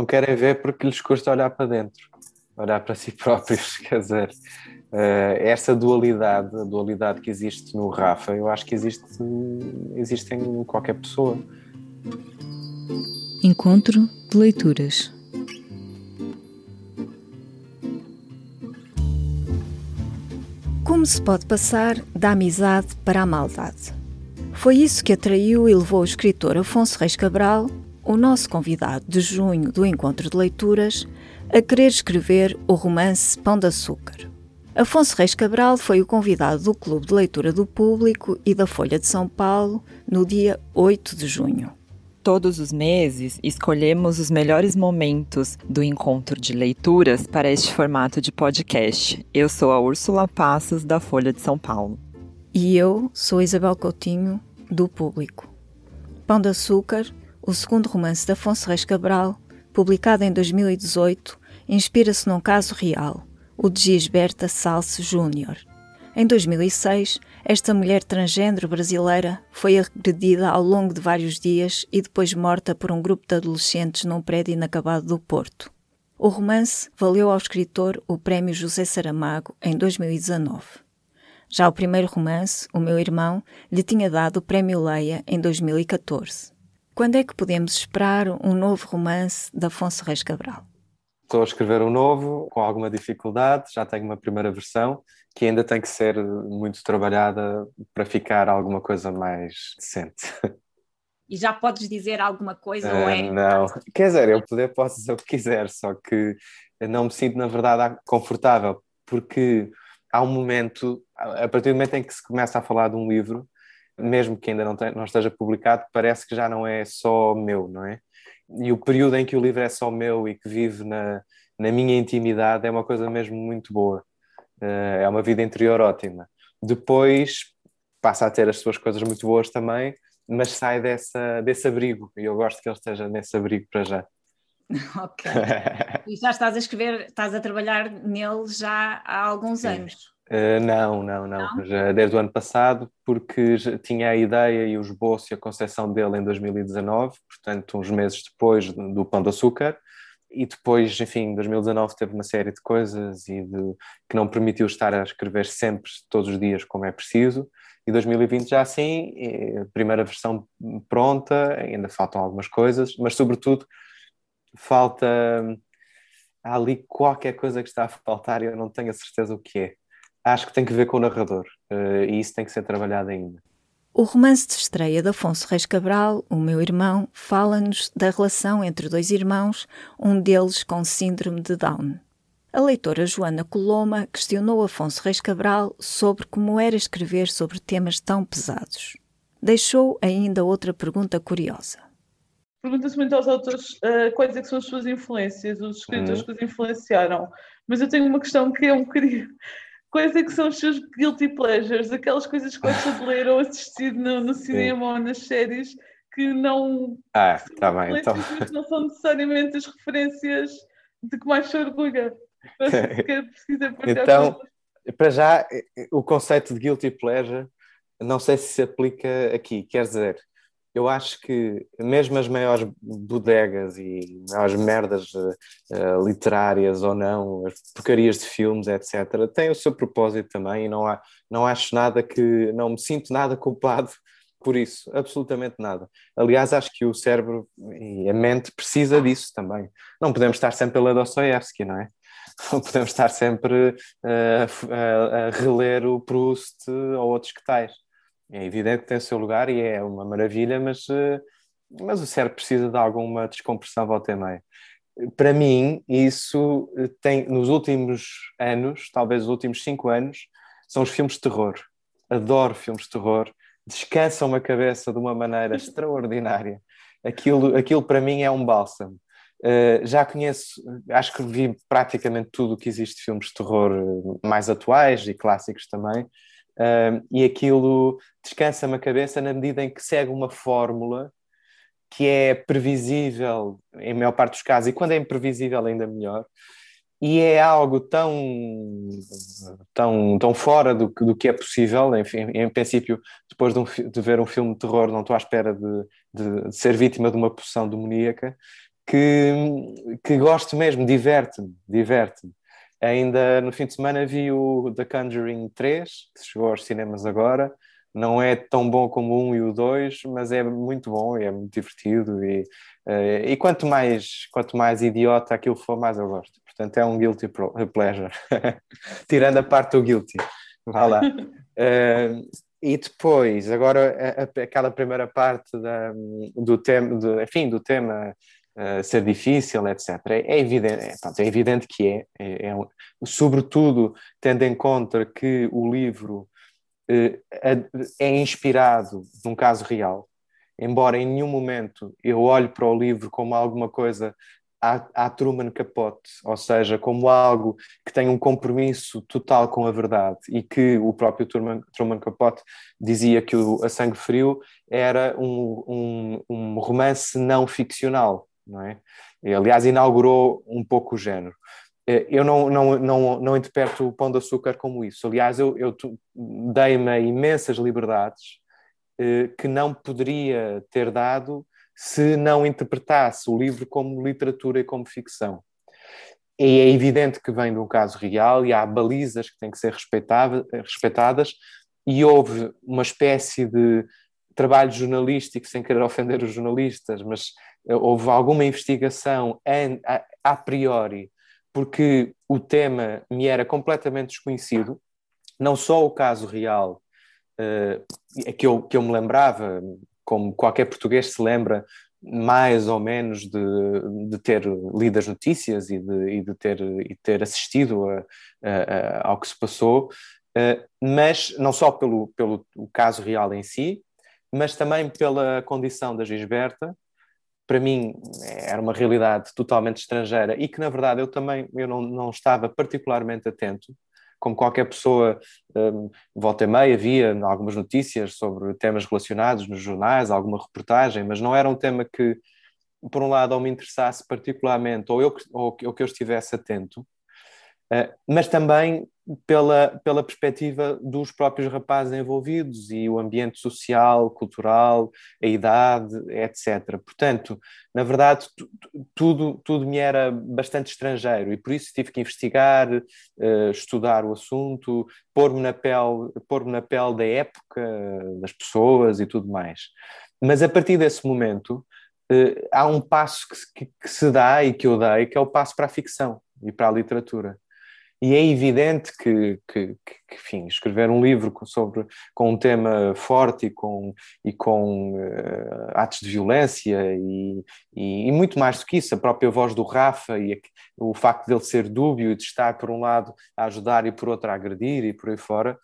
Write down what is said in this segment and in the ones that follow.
não querem ver porque lhes custa olhar para dentro, olhar para si próprios, quer dizer, uh, essa dualidade, a dualidade que existe no Rafa, eu acho que existe, existe em qualquer pessoa. Encontro de leituras. Como se pode passar da amizade para a maldade? Foi isso que atraiu e levou o escritor Afonso Reis Cabral, o nosso convidado de junho do Encontro de Leituras, a querer escrever o romance Pão de Açúcar. Afonso Reis Cabral foi o convidado do Clube de Leitura do Público e da Folha de São Paulo no dia 8 de junho. Todos os meses, escolhemos os melhores momentos do encontro de leituras para este formato de podcast. Eu sou a Úrsula Passos, da Folha de São Paulo. E eu sou Isabel Coutinho, do Público. Pão de Açúcar, o segundo romance de Afonso Reis Cabral, publicado em 2018, inspira-se num caso real, o de Gisberta Salce Júnior, em 2006, esta mulher transgênero brasileira foi agredida ao longo de vários dias e depois morta por um grupo de adolescentes num prédio inacabado do Porto. O romance valeu ao escritor o Prémio José Saramago em 2019. Já o primeiro romance, O Meu Irmão, lhe tinha dado o Prémio Leia em 2014. Quando é que podemos esperar um novo romance de Afonso Reis Cabral? Estou a escrever um novo, com alguma dificuldade, já tenho uma primeira versão que ainda tem que ser muito trabalhada para ficar alguma coisa mais decente. E já podes dizer alguma coisa uh, ou é? Não, quer dizer, eu poder, posso dizer o que quiser, só que não me sinto, na verdade, confortável, porque há um momento, a partir do momento em que se começa a falar de um livro, mesmo que ainda não, não esteja publicado, parece que já não é só meu, não é? E o período em que o livro é só meu e que vive na, na minha intimidade é uma coisa mesmo muito boa. Eh, é uma vida interior ótima. Depois passa a ter as suas coisas muito boas também, mas sai dessa, desse abrigo e eu gosto que ele esteja nesse abrigo para já. Ok. e já estás a escrever, estás a trabalhar nele já há alguns Sim. anos? Uh, não, não, não, não? Já desde o ano passado, porque tinha a ideia e o esboço e a concepção dele em 2019, portanto, uns meses depois do Pão de Açúcar, e depois, enfim, 2019 teve uma série de coisas e de, que não permitiu estar a escrever sempre, todos os dias, como é preciso. E 2020 já assim, primeira versão pronta, ainda faltam algumas coisas, mas sobretudo falta há ali qualquer coisa que está a faltar e eu não tenho a certeza o que é. Acho que tem que ver com o narrador uh, e isso tem que ser trabalhado ainda. O romance de estreia de Afonso Reis Cabral, O Meu Irmão, fala-nos da relação entre dois irmãos, um deles com síndrome de Down. A leitora Joana Coloma questionou Afonso Reis Cabral sobre como era escrever sobre temas tão pesados. Deixou ainda outra pergunta curiosa. Pergunta-se muito aos autores uh, quais é que são as suas influências, os escritores uhum. que os influenciaram. Mas eu tenho uma questão que é um bocadinho quais é que são os seus guilty pleasures, aquelas coisas que gosta de ler ou assistir no, no cinema Sim. ou nas séries que não, ah, tá bem, então... não são necessariamente as referências de que mais se orgulha. então, para já, o conceito de guilty pleasure não sei se se aplica aqui, quer dizer, eu acho que mesmo as maiores bodegas e maiores merdas uh, literárias ou não, as porcarias de filmes, etc., têm o seu propósito também e não, há, não acho nada que. não me sinto nada culpado por isso, absolutamente nada. Aliás, acho que o cérebro e a mente precisa disso também. Não podemos estar sempre a ler Dostoevsky, não é? Não podemos estar sempre uh, a, a reler o Proust ou outros que tais é evidente que tem o seu lugar e é uma maravilha, mas, eh, mas o cérebro precisa de alguma descompressão volta e meia. Para mim, isso eh, tem, nos últimos anos, talvez os últimos cinco anos, são os filmes de terror. Adoro filmes de terror, descansam a cabeça de uma maneira extraordinária. Aquilo, aquilo para mim é um bálsamo. Uh, já conheço, acho que vi praticamente tudo o que existe de filmes de terror mais atuais e clássicos também, E aquilo descansa-me a cabeça na medida em que segue uma fórmula que é previsível em maior parte dos casos, e quando é imprevisível ainda melhor, e é algo tão, tão, tão fora do, do que é possível. Enfim, em princípio, depois de, um, de ver um filme de terror, não estou à espera de, de, de, ser vítima de uma poção demoníaca, que, que gosto mesmo, diverte-me, diverte-me. Ainda no fim de semana vi o The Conjuring 3, que chegou aos cinemas agora. Não é tão bom como o 1 e o 2, mas é muito bom e é muito divertido. E, uh, e quanto, mais, quanto mais idiota aquilo for, mais eu gosto. Portanto, é um guilty pleasure. Tirando a parte do guilty. Vá lá. Uh, e depois, agora, a, a, aquela primeira parte da, do tema, do, enfim, do tema uh, ser difícil, etc. É, é evidente, é, pronto, é, evidente que é, é, é, sobretudo tendo em conta que o livro uh, é inspirado num caso real, embora em nenhum momento eu olhe para o livro como alguma coisa à Truman Capote, ou seja, como algo que tem um compromisso total com a verdade e que o próprio Truman, Truman Capote dizia que o A Sangue Frio era um, um, um romance não ficcional, não é? Aliás, inaugurou um pouco o género. Eh, eu não, não, não, não interpreto o Pão de Açúcar como isso. Aliás, eu, eu dei-me imensas liberdades eh, que não poderia ter dado se não interpretasse o livro como literatura e como ficção. E é evidente que vem de um caso real e há balizas que têm que ser respeitadas, e houve uma espécie de trabalho jornalístico, sem querer ofender os jornalistas, mas eh, houve alguma investigação a, a priori, porque o tema me era completamente desconhecido, não só o caso real, uh, que, eu, que eu me lembrava, como qualquer português se lembra mais ou menos de, de ter lido as notícias e de, e de, ter, e ter assistido a, a, a, ao que se passou, uh, mas não só pelo, pelo caso real em si, mas também pela condição da Gisberta, para mim era uma realidade totalmente estrangeira e que na verdade eu também eu não, não estava particularmente atento como qualquer pessoa, um, volta e meia, havia algumas notícias sobre temas relacionados nos jornais, alguma reportagem, mas não era um tema que, por um lado, ou me interessasse particularmente, ou eu, ou, ou que eu estivesse atento, uh, mas também pela, pela perspectiva dos próprios rapazes envolvidos e o ambiente social, cultural, a idade, etc. Portanto, na verdade, tudo, tudo me era bastante estrangeiro e por isso tive que investigar, uh, estudar o assunto, pôr-me na, pele, pôr na pele da época, das pessoas e tudo mais. Mas a partir desse momento, uh, há um passo que, que se dá e que eu dei, que é o passo para a ficção e para a literatura. E é evidente que, que, que, enfim, escrever um livro sobre, com um tema forte e com, e com uh, atos de violência e, e, e, muito mais do que isso, a própria voz do Rafa e a, o facto dele ser dúbio e de estar, por um lado, a ajudar e por outro a agredir e por aí fora,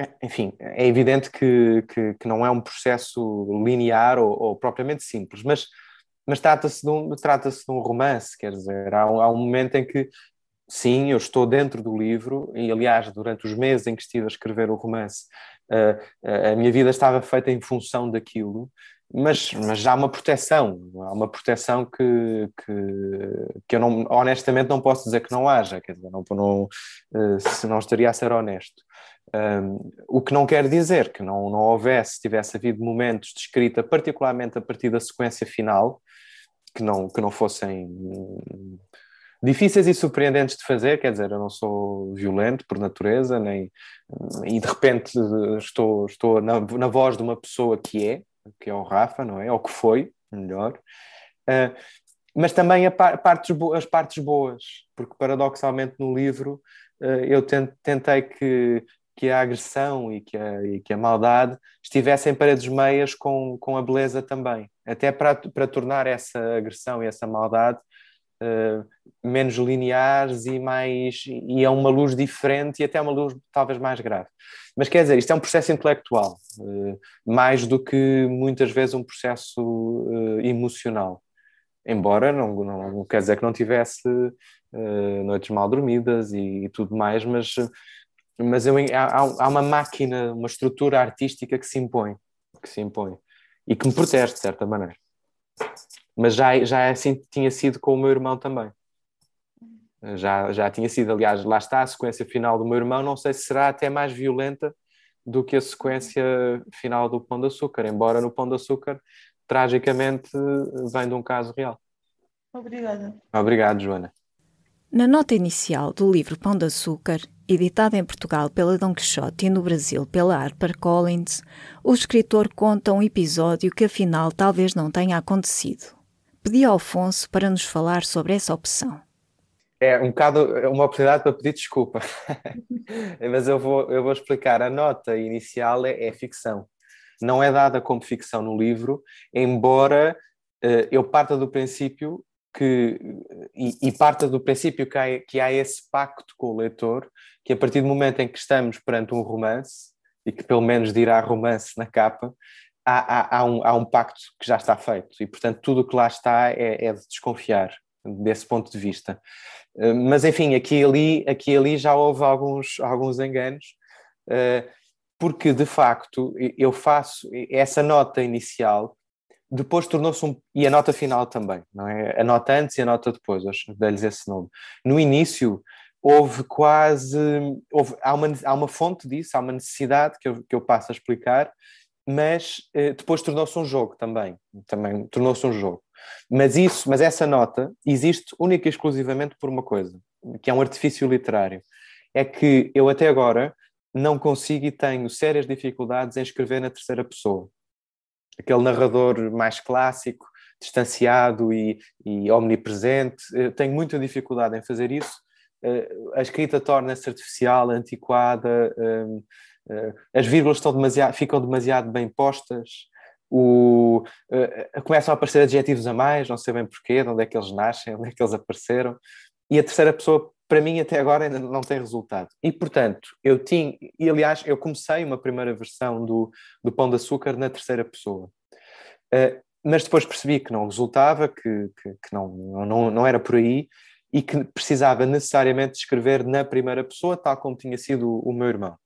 é, enfim, é evidente que, que, que não é um processo linear ou, ou propriamente simples, mas, mas trata-se de, um, trata de um romance, quer dizer, há um, há um momento em que sim, eu estou dentro do livro, e aliás, durante os meses em que estive a escrever o romance, uh, a minha vida estava feita em função daquilo, mas, mas há uma proteção, há uma proteção que, que, que eu não, honestamente não posso dizer que não haja, quer dizer, não, não, uh, se não estaria a ser honesto. Um, o que não quer dizer que não, não houvesse, tivesse havido momentos de escrita, particularmente a partir da sequência final, que não, que não fossem difíceis e surpreendentes de fazer, quer dizer, eu não sou violento por natureza, nem e de repente estou, estou na, na voz de uma pessoa que é, que é o Rafa, não é? Ou que foi, melhor. Uh, mas também a par, partes, as partes boas, porque paradoxalmente no livro uh, eu tentei que, que a agressão e que a, e que a maldade estivessem paredes meias com, com a beleza também, até para, para tornar essa agressão e essa maldade uh, menos lineares e mais e é uma luz diferente e até uma luz talvez mais grave. Mas quer dizer, isto é um processo intelectual, uh, mais do que muitas vezes um processo uh, emocional. Embora não, não, não, quer dizer que não tivesse noites mal dormidas e, e, tudo mais, mas, mas eu, há, há uma máquina, uma estrutura artística que se impõe, que se impõe e que me protege de certa maneira mas já, já é assim tinha sido com o meu irmão também. Já, já tinha sido, aliás, lá está a sequência final do meu irmão, não sei se será até mais violenta do que a sequência final do Pão de Açúcar, embora no Pão de Açúcar, tragicamente, vem de um caso real. Obrigada. Obrigado, Joana. Na nota inicial do livro Pão de Açúcar, editado em Portugal pela Dom Quixote e no Brasil pela HarperCollins, o escritor conta um episódio que afinal talvez não tenha acontecido. Pedi ao Afonso para nos falar sobre essa opção. É um bocado uma oportunidade para pedir desculpa, mas eu vou, eu vou explicar. A nota inicial é, é ficção, não é dada como ficção no livro, embora uh, eu parta do princípio que e, e parta do princípio que há, que há esse pacto com o leitor, que a partir do momento em que estamos perante um romance, e que pelo menos dirá romance na capa, há, há, há, um, há um pacto que já está feito, e portanto tudo o que lá está é, é de desconfiar desse ponto de vista. Eh, mas enfim, aqui e ali, aqui ali já houve alguns, alguns enganos, eh, porque de facto eu faço essa nota inicial depois tornou-se um. e a nota final também, não é? A nota antes e a nota depois, dei-lhes esse nome. No início houve quase. Houve, há, uma, há uma fonte disso, há uma necessidade que eu, que eu passo a explicar, mas eh, depois tornou-se um jogo também. Também tornou-se um jogo. Mas isso, mas essa nota existe única e exclusivamente por uma coisa, que é um artifício literário. É que eu até agora não consigo e tenho sérias dificuldades em escrever na terceira pessoa aquele narrador mais clássico, distanciado e, e omnipresente. Eu tenho muita dificuldade em fazer isso. Eh, a escrita torna-se artificial, antiquada, eh, as vírgulas estão demasiado, ficam demasiado bem postas, o, uh, começam a aparecer adjetivos a mais, não sei bem porquê, de onde é que eles nascem, onde é que eles apareceram, e a terceira pessoa, para mim, até agora ainda não tem resultado. E, portanto, eu tinha, e aliás, eu comecei uma primeira versão do, do Pão de Açúcar na terceira pessoa. Uh, mas depois percebi que não resultava, que, que, que, não, não, não era por aí e que precisava necessariamente escrever na primeira pessoa, tal como tinha sido o meu irmão.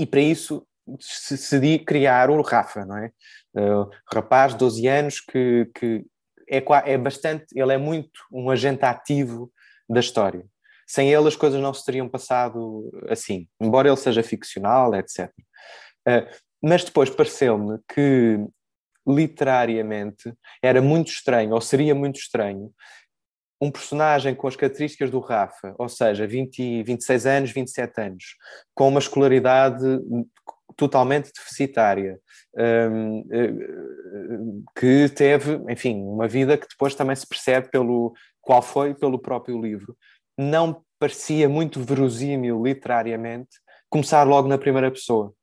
E para isso decidi criar o Rafa, não é? Uh, rapaz, 12 anos, que, que é, é bastante, ele é muito um agente ativo da história. Sem ele as coisas não se teriam passado assim, embora ele seja ficcional, etc. Uh, mas depois pareceu-me que literariamente era muito estranho, ou seria muito estranho, um personagem com as características do Rafa, ou seja, 20, 26 anos, 27 anos, com uma escolaridade totalmente deficitária, um, eh, que teve, enfim, uma vida que depois também se percebe pelo qual foi pelo próprio livro. Não parecia muito verosímil literariamente começar logo na primeira pessoa.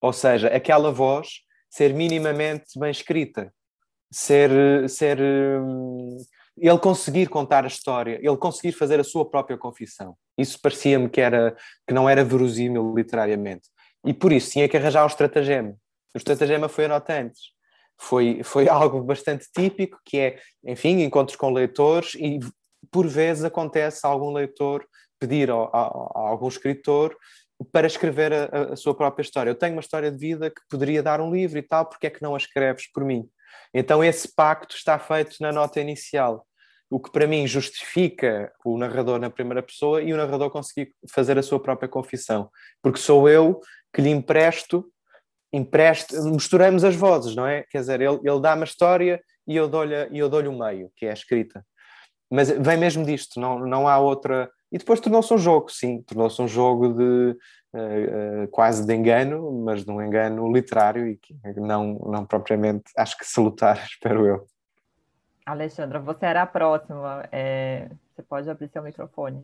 Ou seja, aquela voz ser minimamente bem escrita, ser, ser hum, ele conseguir contar a história, ele conseguir fazer a sua própria confissão. Isso parecia-me que era que não era verosímil literariamente. E por isso tinha que arranjar um estratagema. O estratagema foi a nota antes. Foi, foi algo bastante típico, que é, enfim, encontros com leitores e por vezes acontece algum leitor pedir a, a, a algum escritor para escrever a, a, sua própria história. Eu tenho uma história de vida que poderia dar um livro e tal, porque é que não a escreves por mim? Então esse pacto está feito na nota inicial, o que para mim justifica o narrador na primeira pessoa e o narrador conseguir fazer a sua própria confissão, porque sou eu que lhe empresto, empresto, misturamos as vozes, não é? Quer dizer, ele, ele dá uma história e eu dou-lhe dou o meio, que é a escrita. Mas vem mesmo disto, não, não há outra. E depois tornou-se um jogo, sim, tornou-se um jogo de uh, uh, quase de engano, mas de um engano literário e que não, não propriamente, acho que salutar, espero eu. Alexandra, você era a próxima. É... Você pode abrir seu microfone.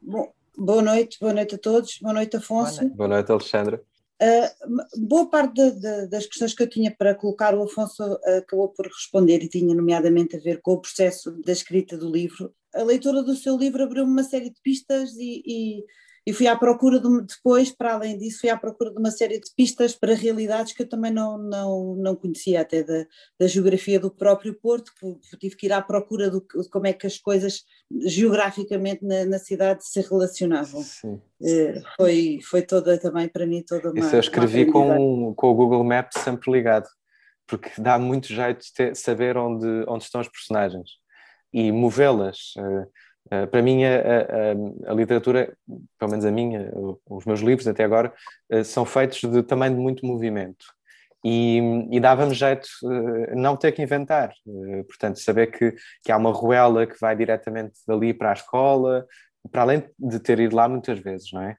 Bom, Boa noite, boa noite a todos, boa noite Afonso. Boa noite, boa noite Alexandra. Uh, boa parte de, de, das questões que eu tinha para colocar, o Afonso uh, acabou por responder e tinha nomeadamente a ver com o processo da escrita do livro. A leitura do seu livro abriu-me uma série de pistas e, e e fui à procura de, depois, para além disso, fui à procura de uma série de pistas para realidades que eu também não, não, não conhecia, até da, da geografia do próprio Porto, tive que ir à procura do, de como é que as coisas geograficamente na, na cidade se relacionavam. Sim. Uh, foi, foi toda também para mim toda uma. Isso eu escrevi com, com o Google Maps sempre ligado, porque dá muito jeito de ter, saber onde, onde estão os personagens e movê-las. Uh, Uh, para mim, a, a, a, literatura, pelo menos a minha, os meus livros até agora, uh, são feitos de, também de muito movimento. E, e dava-me jeito não ter que inventar. Portanto, saber que, que há uma ruela que vai diretamente dali para a escola, para além de ter ido lá muitas vezes, não é?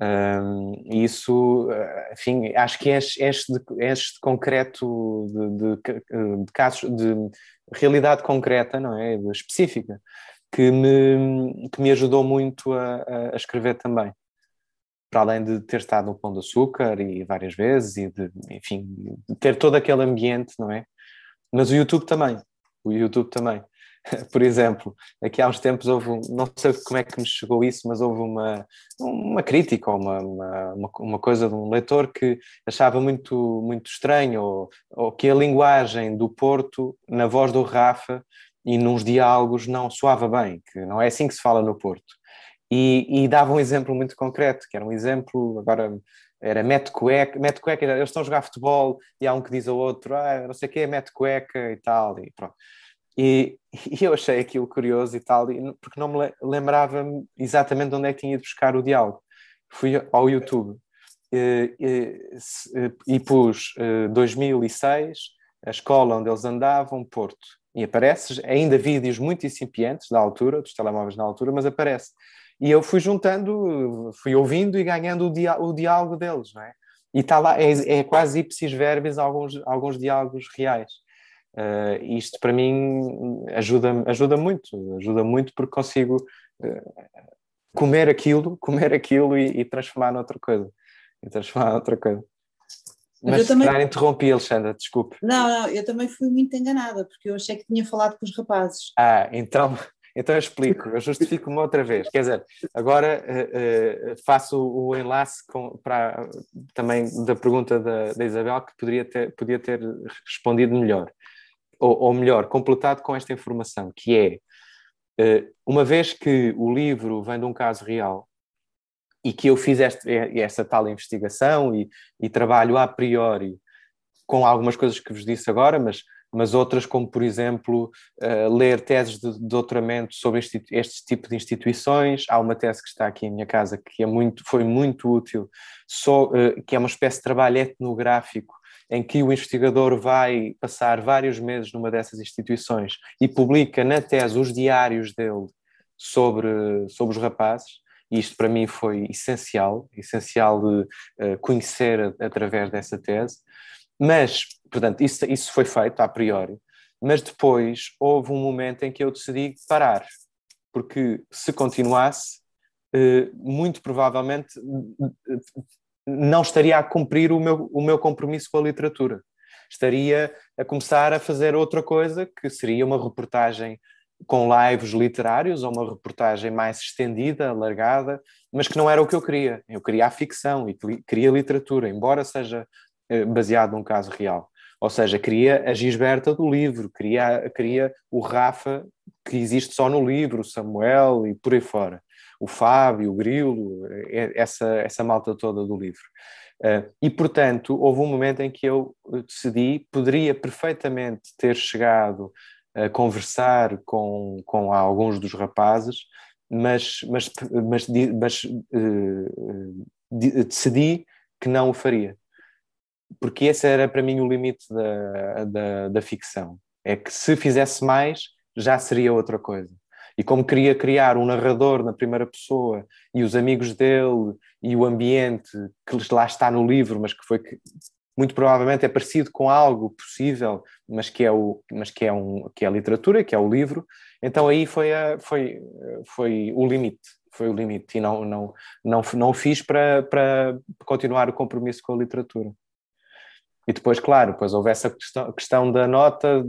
Um, isso, enfim, acho que enche, enche, de, enche de concreto, de, de, de, casos, de realidade concreta, não é? Específica, que me, que me ajudou muito a, a escrever também para além de ter estado no Pão de Açúcar e várias vezes e de, enfim, ter todo aquele ambiente, não é? Mas o YouTube também, o YouTube também. Por exemplo, aqui há uns tempos houve, não sei como é que me chegou isso, mas houve uma, uma crítica ou uma, uma, uma coisa de um leitor que achava muito, muito estranho ou, ou que a linguagem do Porto, na voz do Rafa e nos diálogos não soava bem, que não é assim que se fala no Porto. E, e, dava um exemplo muito concreto, que era um exemplo, agora era mete cueca, mete cueca, eles estão a jogar futebol e há um que diz ao outro, ah, não sei o quê, mete cueca e tal, e pronto. E, e eu achei aquilo curioso e tal, porque não me lembrava exatamente onde é que tinha ido buscar o diálogo. Fui ao YouTube e, e, e pus 2006, a escola onde eles andavam, Porto. E aparece ainda vídeos muito incipientes da altura, dos telemóveis na altura, mas aparece. E eu fui juntando, fui ouvindo e ganhando o, dia, o diálogo deles, não é? E está lá, é, é quase ipsis verbis alguns, alguns diálogos reais. Uh, isto para mim ajuda, ajuda muito, ajuda muito porque consigo uh, comer aquilo, comer aquilo e, e, transformar noutra coisa. E transformar noutra coisa. Mas, Mas eu também... interrompi, Alexandra, desculpe. Não, não, eu também fui muito enganada, porque eu achei que tinha falado com os rapazes. Ah, então então eu explico, eu justifico-me outra vez. Quer dizer, agora uh, uh, faço o, enlace com, para, também da pergunta da, da, Isabel, que poderia ter, podia ter respondido melhor. Ou, ou melhor, completado com esta informação, que é, uh, uma vez que o livro vem de um caso real, e que eu fiz este, esta tal investigação e, e trabalho a priori com algumas coisas que vos disse agora, mas mas outras, como por exemplo, uh, ler teses de doutoramento sobre este, este, tipo de instituições. Há uma tese que está aqui em minha casa que é muito, foi muito útil, só, uh, que é uma espécie de trabalho etnográfico em que o investigador vai passar vários meses numa dessas instituições e publica na tese os diários dele sobre, sobre os rapazes. E isto para mim foi essencial, essencial de uh, conhecer através dessa tese. Mas, portanto, isso, isso foi feito a priori, mas depois houve um momento em que eu decidi parar, porque se continuasse, eh, muito provavelmente não estaria a cumprir o meu, o meu compromisso com a literatura. Estaria a começar a fazer outra coisa, que seria uma reportagem com lives literários ou uma reportagem mais estendida, alargada, mas que não era o que eu queria. Eu queria a ficção e queria literatura, embora seja eh, baseado num caso real. Ou seja, queria a Gisberta do livro, queria, queria o Rafa que existe só no livro, Samuel e por aí fora, o Fábio, o Grilo, eh, essa, essa malta toda do livro. Uh, e, portanto, houve um momento em que eu decidi, poderia perfeitamente ter chegado a conversar com, com alguns dos rapazes, mas, mas, mas, mas uh, decidi que não o faria porque esse era para mim o limite da, da, da ficção. É que se fizesse mais, já seria outra coisa. E como queria criar um narrador na primeira pessoa e os amigos dele e o ambiente que lá está no livro, mas que foi que muito provavelmente é parecido com algo possível, mas que é o mas que é um que é a literatura, que é o livro. Então aí foi a, foi foi o limite, foi o limite e não não não não fiz para para continuar o compromisso com a literatura. E depois, claro, depois houve essa questão, questão da nota,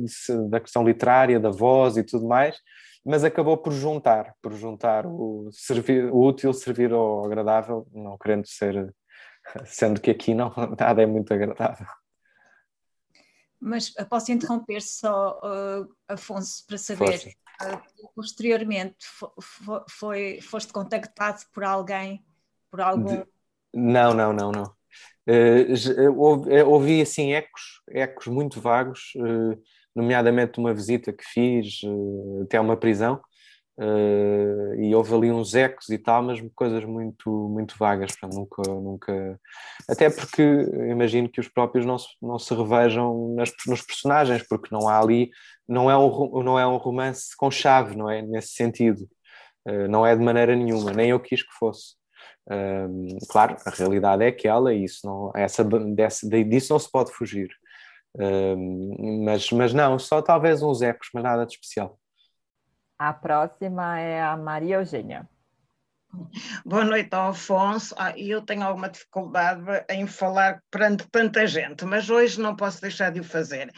da questão literária, da voz e tudo mais, mas acabou por juntar, por juntar o, servir, o útil servir ao agradável, não querendo ser, sendo que aqui não, nada é muito agradável. Mas posso interromper só, uh, Afonso, para saber, uh, posteriormente foi, foi, foste contactado por alguém, por algum... De... Não, não, não, não. Uh, ouvi assim ecos, ecos muito vagos, uh, nomeadamente uma visita que fiz uh, até uma prisão, Uh, e houve ali uns ecos e tal, mas coisas muito, muito vagas, nunca, nunca. Até porque imagino que os próprios não se, não se revejam nas, nos personagens, porque não há ali, não é, um, não é um romance com chave, não é? Nesse sentido, uh, não é de maneira nenhuma, nem eu quis que fosse. Uh, claro, a realidade é aquela e isso não, essa, desse, disso não se pode fugir. Mas, mas não, só talvez uns ecos, mas nada de especial. A próxima é a Maria Eugênia. Boa noite, Alfonso. Ah, eu tenho alguma dificuldade em falar perante tanta gente, mas hoje não posso deixar de o fazer.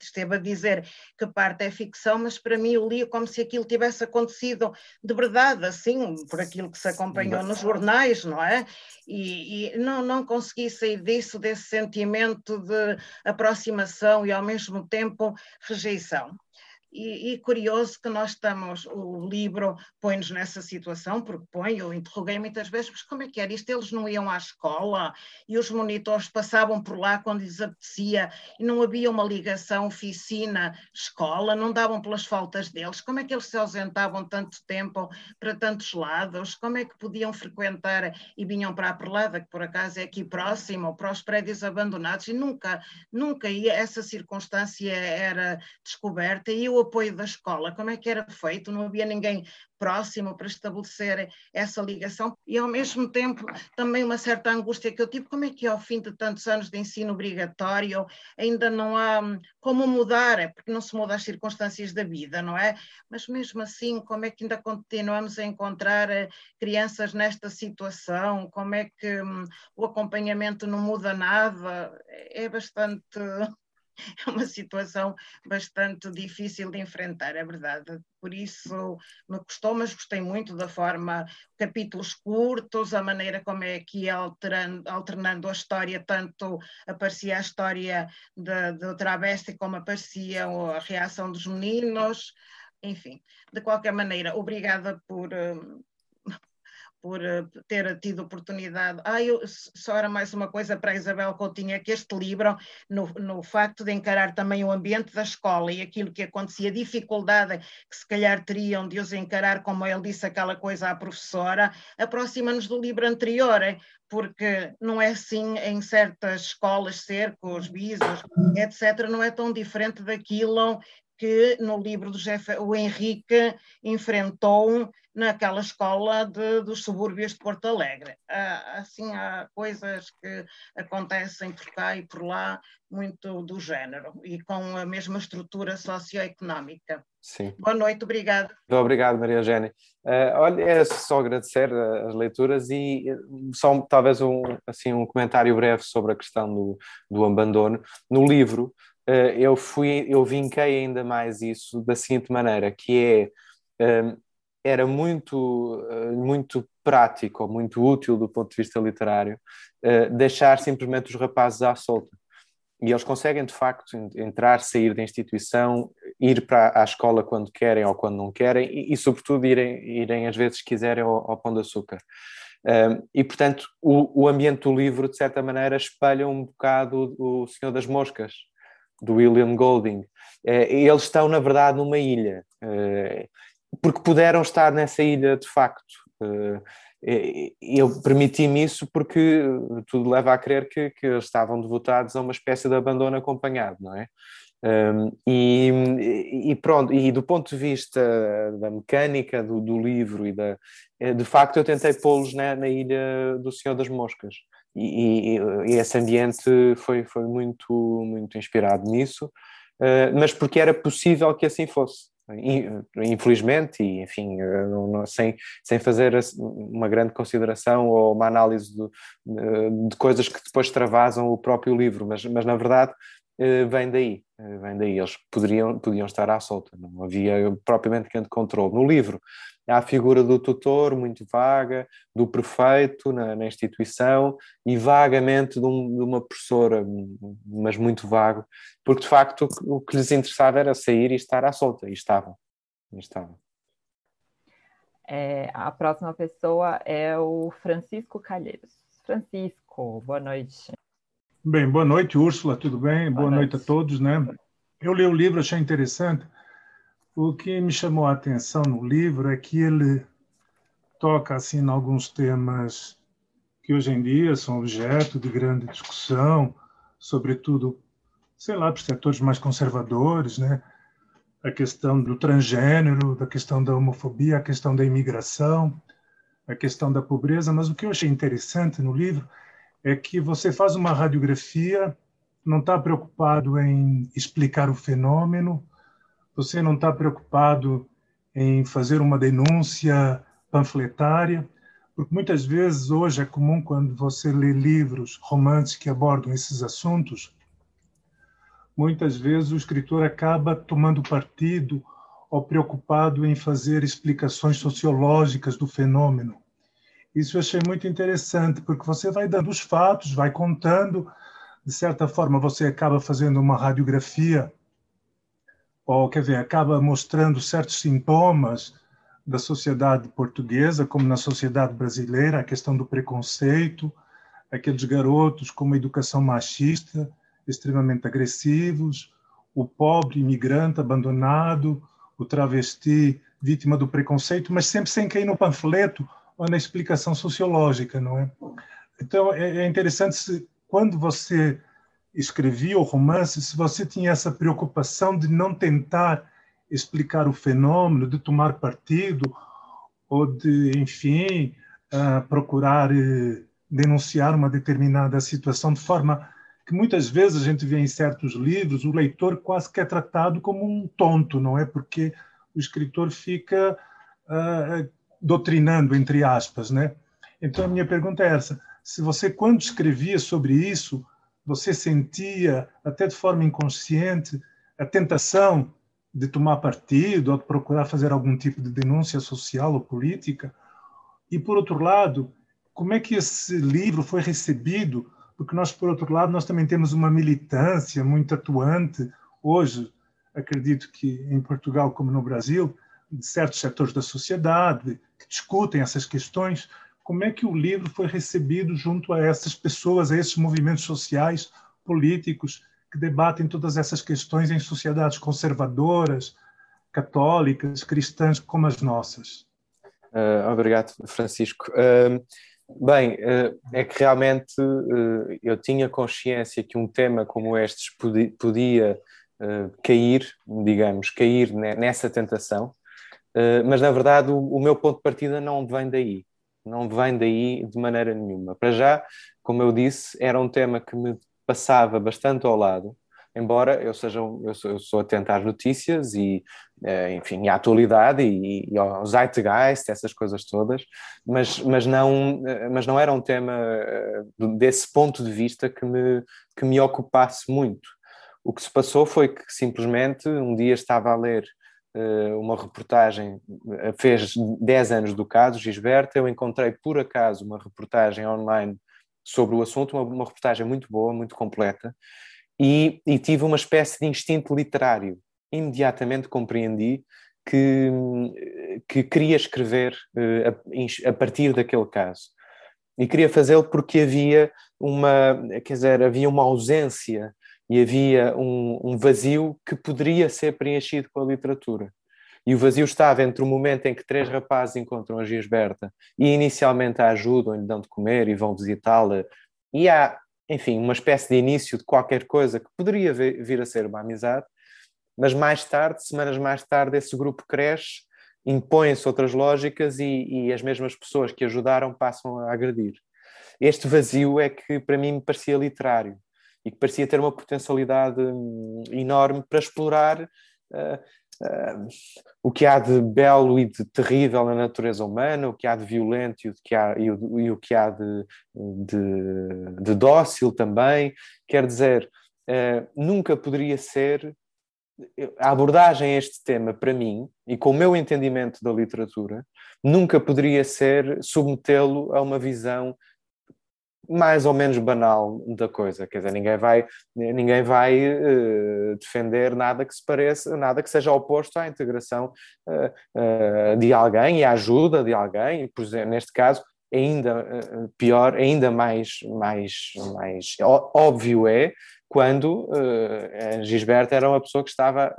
Esteve a dizer que parte é ficção, mas para mim eu li como se aquilo tivesse acontecido de verdade, assim, por aquilo que se acompanhou nos jornais, não é? E, e não, não consegui sair disso, desse sentimento de aproximação e ao mesmo tempo rejeição. E, e, curioso que nós estamos, o livro põe-nos nessa situação, porque põe, eu interroguei muitas vezes, mas como é que era isto? Eles não iam à escola e os monitores passavam por lá quando lhes apetecia e não havia uma ligação oficina-escola, não davam pelas faltas deles. Como é que eles se ausentavam tanto tempo para tantos lados? Como é que podiam frequentar e vinham para a Perlada, que por acaso é aqui próximo, para os prédios abandonados e nunca, nunca ia, essa circunstância era descoberta e o apoio da escola, como é que era feito? Não havia ninguém próximo para estabelecer essa ligação e ao mesmo tempo também uma certa angústia que eu tive, como é que ao fim de tantos anos de ensino obrigatório ainda não há hum, como mudar, é porque não se muda as circunstâncias da vida, não é? Mas mesmo assim, como é que ainda continuamos a encontrar eh, crianças nesta situação? Como é que hum, o acompanhamento não muda nada? É bastante é uma situação bastante difícil de enfrentar, é verdade. Por isso me custou, mas gostei muito da forma, capítulos curtos, a maneira como é que alterando, alternando a história, tanto aparecia a história do travesti como aparecia a reação dos meninos, enfim. De qualquer maneira, obrigada por hum, por uh, ter tido oportunidade. Ah, eu, só era mais uma coisa para a Isabel Coutinho, é que este livro, no, no facto de encarar também o ambiente da escola e aquilo que acontecia, dificuldade que se calhar teriam de os encarar, como ele disse aquela coisa à professora, aproxima-nos do livro anterior, porque não é assim em certas escolas, cercos, bisos, etc., não é tão diferente daquilo que no livro do Jeff, o Henrique enfrentou naquela escola de, dos subúrbios de Porto Alegre. Há, assim, há coisas que acontecem por cá e por lá muito do género e com a mesma estrutura socioeconómica. Sim. Boa noite, obrigado. Obrigado, Maria Eugênia. Uh, olha, é só agradecer as leituras e só talvez um, assim, um comentário breve sobre a questão do, do abandono. No livro, eu fui, eu vinquei ainda mais isso da seguinte maneira, que é um, era muito, eh, muito prático muito útil do ponto de vista literário eh, deixar simplesmente os rapazes à solta. E eles conseguem, de facto, entrar, sair da instituição, ir para a escola quando querem ou quando não querem e, e sobretudo, irem, irem às vezes, quiserem, ao, ao Pão de Açúcar. Um, e, portanto, o, o, ambiente do livro, de certa maneira, espelha um bocado o Senhor das Moscas, do William Golding. Uh, eles estão, na verdade, numa ilha. Uh, porque puderam estar nessa ilha de facto. Eh, eu permiti-me isso porque tudo leva a crer que, que eles estavam devotados a uma espécie de abandono acompanhado, não é? Um, e, e, pronto, e do ponto de vista da mecânica do, do livro e da, eh, de facto eu tentei pô-los na, na, ilha do Senhor das Moscas e, e, esse ambiente foi, foi muito, muito inspirado nisso, uh, mas porque era possível que assim fosse. Infelizmente, e enfim, não, sem, sem fazer uma grande consideração ou uma análise de, de, coisas que depois travasam o próprio livro, mas, mas na verdade eh, vem daí, eh, vem daí, eles poderiam, podiam estar à solta, não havia propriamente grande controle. No livro há a figura do tutor muito vaga, do prefeito na, na instituição e vagamente de, um, de, uma professora, mas muito vago, porque de facto o, o, que lhes interessava era sair e estar à solta, e estavam. E estavam. É, a próxima pessoa é o Francisco Calheiros. Francisco, boa noite. Bem, boa noite, Úrsula, tudo bem? Boa, boa noite. noite a todos, né? Eu li o livro, achei interessante O que me chamou a atenção no livro é que ele toca assim em alguns temas que hoje em dia são objeto de grande discussão, sobretudo, sei lá, para setores mais conservadores, né? A questão do transgênero, da questão da homofobia, a questão da imigração, a questão da pobreza. Mas o que eu achei interessante no livro é que você faz uma radiografia, não está preocupado em explicar o fenômeno, você não está preocupado em fazer uma denúncia panfletária, porque muitas vezes hoje é comum quando você lê livros, romances que abordam esses assuntos, muitas vezes o escritor acaba tomando partido ou preocupado em fazer explicações sociológicas do fenômeno. Isso eu achei muito interessante, porque você vai dando os fatos, vai contando, de certa forma você acaba fazendo uma radiografia, ou quer dizer, acaba mostrando certos sintomas da sociedade portuguesa, como na sociedade brasileira, a questão do preconceito, aqueles garotos com uma educação machista, extremamente agressivos, o pobre imigrante abandonado, o travesti vítima do preconceito, mas sempre sem cair no panfleto ou na explicação sociológica, não é? Então é, é interessante quando você escrevia o romance, se você tinha essa preocupação de não tentar explicar o fenômeno, de tomar partido ou de, enfim, uh, procurar uh, denunciar uma determinada situação de forma que muitas vezes a gente vê em certos livros o leitor quase que é tratado como um tonto, não é? Porque o escritor fica uh, doutrinando, entre aspas, né? Então a minha pergunta é essa: se você, quando escrevia sobre isso, você sentia, até de forma inconsciente, a tentação de tomar partido ou de procurar fazer algum tipo de denúncia social ou política? E, por outro lado, como é que esse livro foi recebido? Porque nós, por outro lado, nós também temos uma militância muito atuante hoje, acredito que em Portugal como no Brasil, de certos setores da sociedade que discutem essas questões. Como é que o livro foi recebido junto a essas pessoas, a esses movimentos sociais, políticos que debatem todas essas questões em sociedades conservadoras, católicas, cristãs como as nossas. Uh, obrigado, Francisco. Uh, bem, uh, é que realmente eu tinha consciência que um tema como estes podia, cair, digamos, cair nessa tentação, mas na verdade o meu ponto de partida não vem daí não vem daí de maneira nenhuma. Para já, como eu disse, era um tema que me passava bastante ao lado, embora eu seja eu sou, eu sou atento às notícias e eh, enfim à atualidade e, e zeitgeist essas coisas todas mas mas não eh, mas não era um tema eh, desse ponto de vista que me que me ocupasse muito o que se passou foi que simplesmente um dia estava a ler uma reportagem, fez 10 anos do caso, Gisberta, eu encontrei por acaso uma reportagem online sobre o assunto, uma, uma reportagem muito boa, muito completa, e, e, tive uma espécie de instinto literário. Imediatamente compreendi que, que queria escrever uh, a, a, partir daquele caso. E queria fazê-lo porque havia uma, quer dizer, havia uma ausência e havia um, um vazio que poderia ser preenchido com a literatura. E o vazio estava entre o momento em que três rapazes encontram a Gisberta e inicialmente a ajudam, lhe dão de comer e vão visitá-la, e há, enfim, uma espécie de início de qualquer coisa que poderia vir a ser uma amizade, mas mais tarde, semanas mais tarde, esse grupo cresce, impõem-se outras lógicas e, e as mesmas pessoas que ajudaram passam a agredir. Este vazio é que para mim me parecia literário e que parecia ter uma potencialidade hum, enorme para explorar uh, uh, o que há de belo e de terrível na natureza humana, o que há de violento e o que há, e o, e o que há de, de, de, dócil também. Quer dizer, uh, nunca poderia ser. A abordagem a este tema, para mim, e com o meu entendimento da literatura, nunca poderia ser submetê-lo a uma visão mais ou menos banal da coisa, quer dizer, ninguém vai, ninguém vai uh, defender nada que se pareça, nada que seja oposto à integração uh, uh, de alguém e à ajuda de alguém, por exemplo, neste caso, ainda pior, ainda mais, mais, mais óbvio é quando uh, era uma pessoa que estava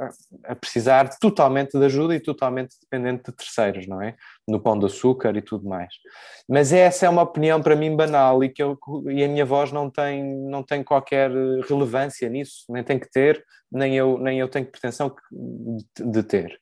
a, precisar totalmente de ajuda e totalmente dependente de terceiros, não é? No pão de açúcar e tudo mais. Mas essa é uma opinião para mim banal e que eu, e a minha voz não tem, não tem qualquer relevância nisso, nem tem que ter, nem eu, nem eu tenho pretensão de, ter.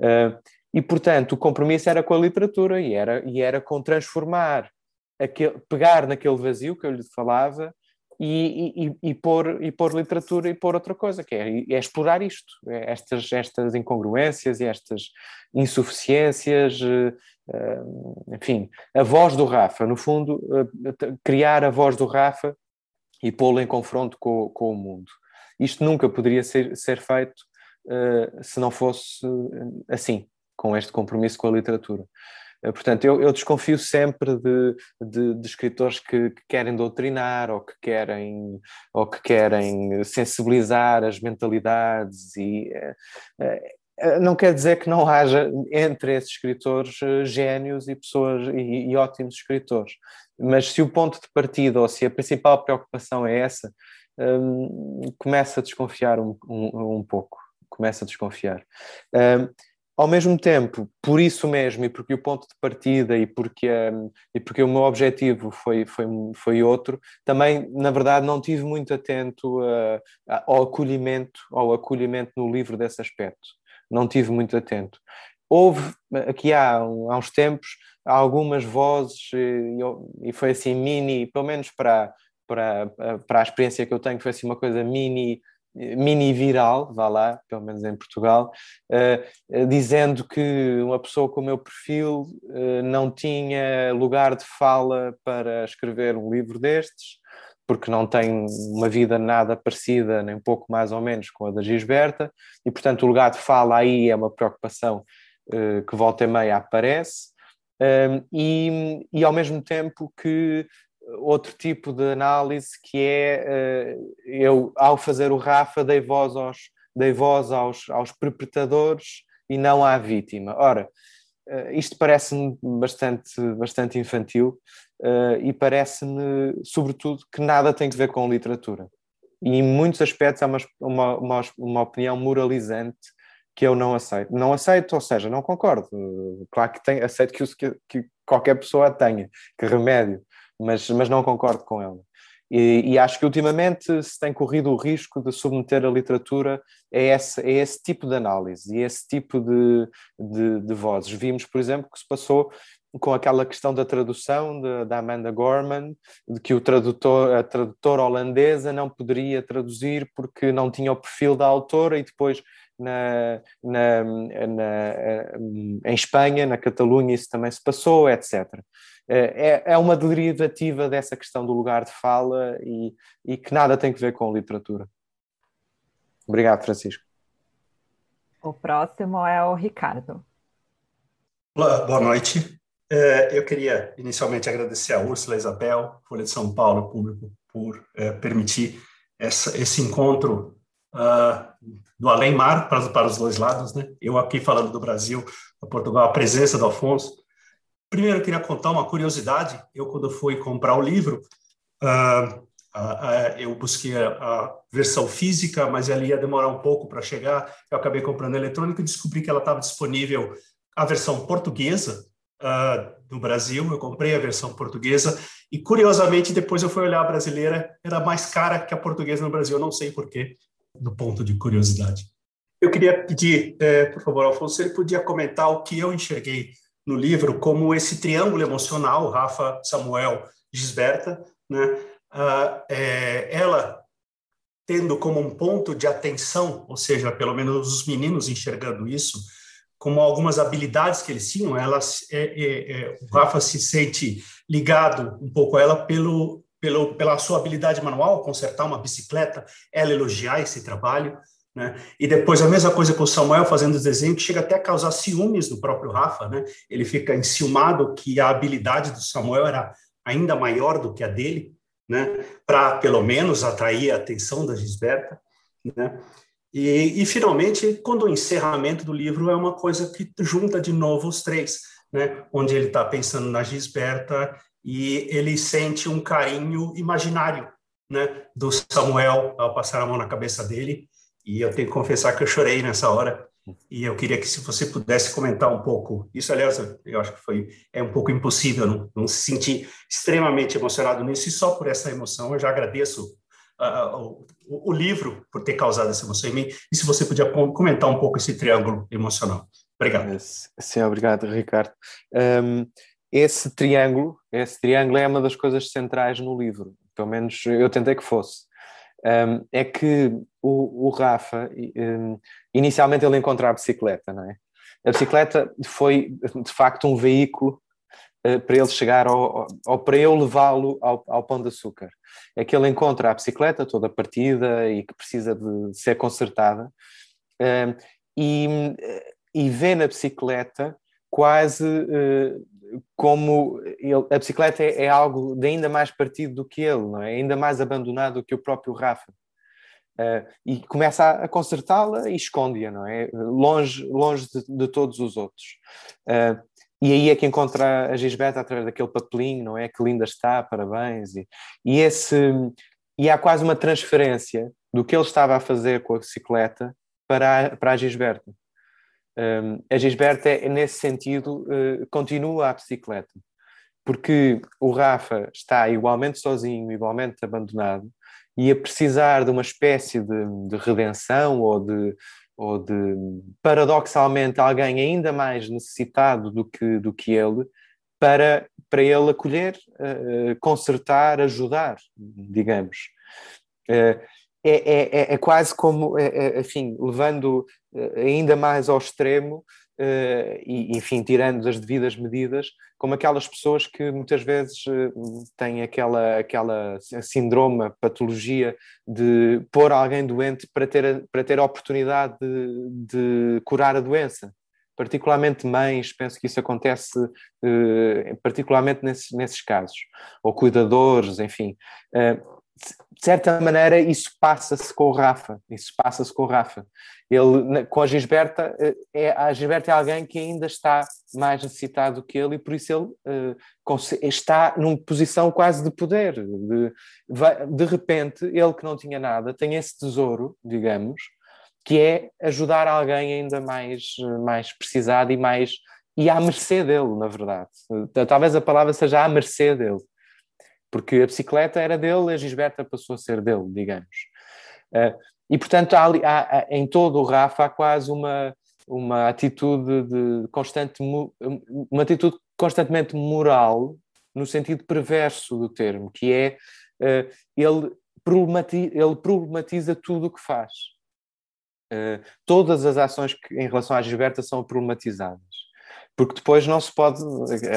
Uh, e, portanto, o compromisso era com a literatura e era, e era com transformar, aquele, pegar naquele vazio que eu lhe falava e, e, e, pôr, e pôr literatura e pôr outra coisa, que é, é explorar isto, é estas, estas incongruências e estas insuficiências, uh, enfim, a voz do Rafa, no fundo, uh, criar a voz do Rafa e pô-lo em confronto com, com o mundo. Isto nunca poderia ser, ser feito se não fosse assim com este compromisso com a literatura. Eh, portanto, eu, eu desconfio sempre de, de, de escritores que, que, querem doutrinar ou que querem, ou que querem sensibilizar as mentalidades e uh, uh, não quer dizer que não haja entre esses escritores génios e pessoas e, e, ótimos escritores, mas se o ponto de partida ou se a principal preocupação é essa, um, começa a desconfiar um, um, um pouco, começa a desconfiar. Um, ao mesmo tempo, por isso mesmo, e porque o ponto de partida e porque, um, e porque o meu objetivo foi, foi, foi outro, também, na verdade, não tive muito atento a, a, ao acolhimento, ao acolhimento no livro desse aspecto. Não tive muito atento. Houve, aqui há, há uns tempos, algumas vozes, e, e foi assim mini, pelo menos para, para, para a experiência que eu tenho, foi assim uma coisa mini mini viral, vá lá, pelo menos em Portugal, uh, dizendo que uma pessoa com o meu perfil uh, não tinha lugar de fala para escrever um livro destes, porque não tem uma vida nada parecida, nem pouco mais ou menos com a da Gisberta, e portanto o lugar de fala aí é uma preocupação uh, que volta e meia aparece. e, e ao mesmo tempo que outro tipo de análise que é eh, eu ao fazer o Rafa dei voz aos dei voz aos, aos perpetradores e não à vítima. Ora, eh, isto parece-me bastante, bastante infantil uh, e parece-me, sobretudo, que nada tem a ver com literatura. E em muitos aspectos é uma, uma, uma, opinião moralizante que eu não aceito. Não aceito, ou seja, não concordo. Claro que tem, aceito que, que, que qualquer pessoa tenha, que remédio mas, mas não concordo com ela. E, e, acho que ultimamente se tem corrido o risco de submeter a literatura a esse, a esse tipo de análise e esse tipo de, de, de, vozes. Vimos, por exemplo, que se passou com aquela questão da tradução da Amanda Gorman, de que o tradutor, a tradutora holandesa não poderia traduzir porque não tinha o perfil da autora e depois na, na, na, em Espanha, na Catalunha, isso também se passou, etc. É, é uma derivativa dessa questão do lugar de fala e, e que nada tem a ver com literatura. Obrigado, Francisco. O próximo é o Ricardo. Olá, boa noite. É, eu queria inicialmente agradecer a Úrsula Isabel, Folha de São Paulo, público, por é, permitir essa, esse encontro uh, do além-mar para, para os dois lados. Né? Eu aqui falando do Brasil, Portugal, a presença do Afonso, Primeiro, eu queria contar uma curiosidade. Eu, quando fui comprar o livro, uh, uh, uh, eu busquei a, a, versão física, mas ela ia demorar um pouco para chegar. Eu acabei comprando eletrônica e descobri que ela estava disponível a versão portuguesa no Brasil. Eu comprei a versão portuguesa e, curiosamente, depois eu fui olhar a brasileira, era mais cara que a portuguesa no Brasil. Eu não sei porquê, do ponto de curiosidade. Eu queria pedir, eh, por favor, Alfonso, se ele podia comentar o que eu enxerguei no livro como esse triângulo emocional, Rafa, Samuel, Gisberta, né? Uh, é, ela tendo como um ponto de atenção, ou seja, pelo menos os meninos enxergando isso, como algumas habilidades que eles tinham, ela, é, é, é, o Rafa se sente ligado um pouco a ela pelo, pelo, pela sua habilidade manual, consertar uma bicicleta, ela elogiar esse trabalho, né? E depois a mesma coisa com o Samuel fazendo os desenhos, que chega até a causar ciúmes no próprio Rafa. Né? Ele fica enciumado que a habilidade do Samuel era ainda maior do que a dele, né? para pelo menos atrair a atenção da Gisberta. Né? E, e, finalmente, quando o encerramento do livro é uma coisa que junta de novo os três, né? onde ele está pensando na Gisberta e ele sente um carinho imaginário né, do Samuel ao passar a mão na cabeça dele, e eu tenho que confessar que eu chorei nessa hora, e eu queria que se você pudesse comentar um pouco isso, aliás, eu acho que foi é um pouco impossível não, não se sentir extremamente emocionado nisso, e só por essa emoção eu já agradeço uh, o, o, livro por ter causado essa emoção em mim, e se você podia comentar um pouco esse triângulo emocional. Obrigado. Sim, obrigado, Ricardo. Um, esse triângulo, esse triângulo é uma das coisas centrais no livro, pelo menos eu tentei que fosse. Um, é que o, o Rafa, um, inicialmente ele encontra a bicicleta, não é? A bicicleta foi de facto um veículo uh, para ele chegar ao, ou para eu levá-lo ao, ao, pão de açúcar. É que ele encontra a bicicleta toda partida e que precisa de ser consertada uh, e, e vê na bicicleta quase uh, como ele, a bicicleta é, é, algo de ainda mais partido do que ele, não é? Ainda mais abandonado do que o próprio Rafa. Uh, e começa a, a consertá-la e esconde-a, não é? Longe, longe de, de todos os outros. Uh, e aí é que encontra a Gisbeta através daquele papelinho, não é? Que linda está, parabéns. E, e, esse, e há quase uma transferência do que ele estava a fazer com a bicicleta para a, para a Gisberta. Um, a Gisberta, é, nesse sentido, uh, continua a bicicleta, porque o Rafa está igualmente sozinho, igualmente abandonado, e a precisar de uma espécie de, de redenção ou de, ou de, paradoxalmente, alguém ainda mais necessitado do que, do que ele, para, para ele acolher, uh, consertar, ajudar, digamos. Uh, é, é, é, quase como, é, é, enfim, levando ainda mais ao extremo, e, enfim, tirando as devidas medidas, como aquelas pessoas que muitas vezes têm aquela, aquela síndrome, patologia de pôr alguém doente para ter, para ter a oportunidade de, de curar a doença. Particularmente mães, penso que isso acontece particularmente nesses, nesses casos, ou cuidadores, enfim de certa maneira, isso passa-se com o Rafa. Isso passa-se com o Rafa. Ele, com a Gisberta, eh, é, a Gisberta é alguém que ainda está mais necessitado que ele e por isso ele uh, está numa posição quase de poder. De, de repente, ele que não tinha nada, tem esse tesouro, digamos, que é ajudar alguém ainda mais, mais precisado e mais e à mercê dele, na verdade. Talvez a palavra seja à mercê dele porque a bicicleta era dele, a Gisberta passou a ser dele, digamos. Uh, e, portanto, há, há, há, em todo o Rafa há quase uma, uma atitude de constante, uma atitude constantemente moral, no sentido perverso do termo, que é uh, ele, problematiza, ele problematiza tudo o que faz. Uh, todas as ações que, em relação à Gisberta são problematizadas. Porque depois não se pode,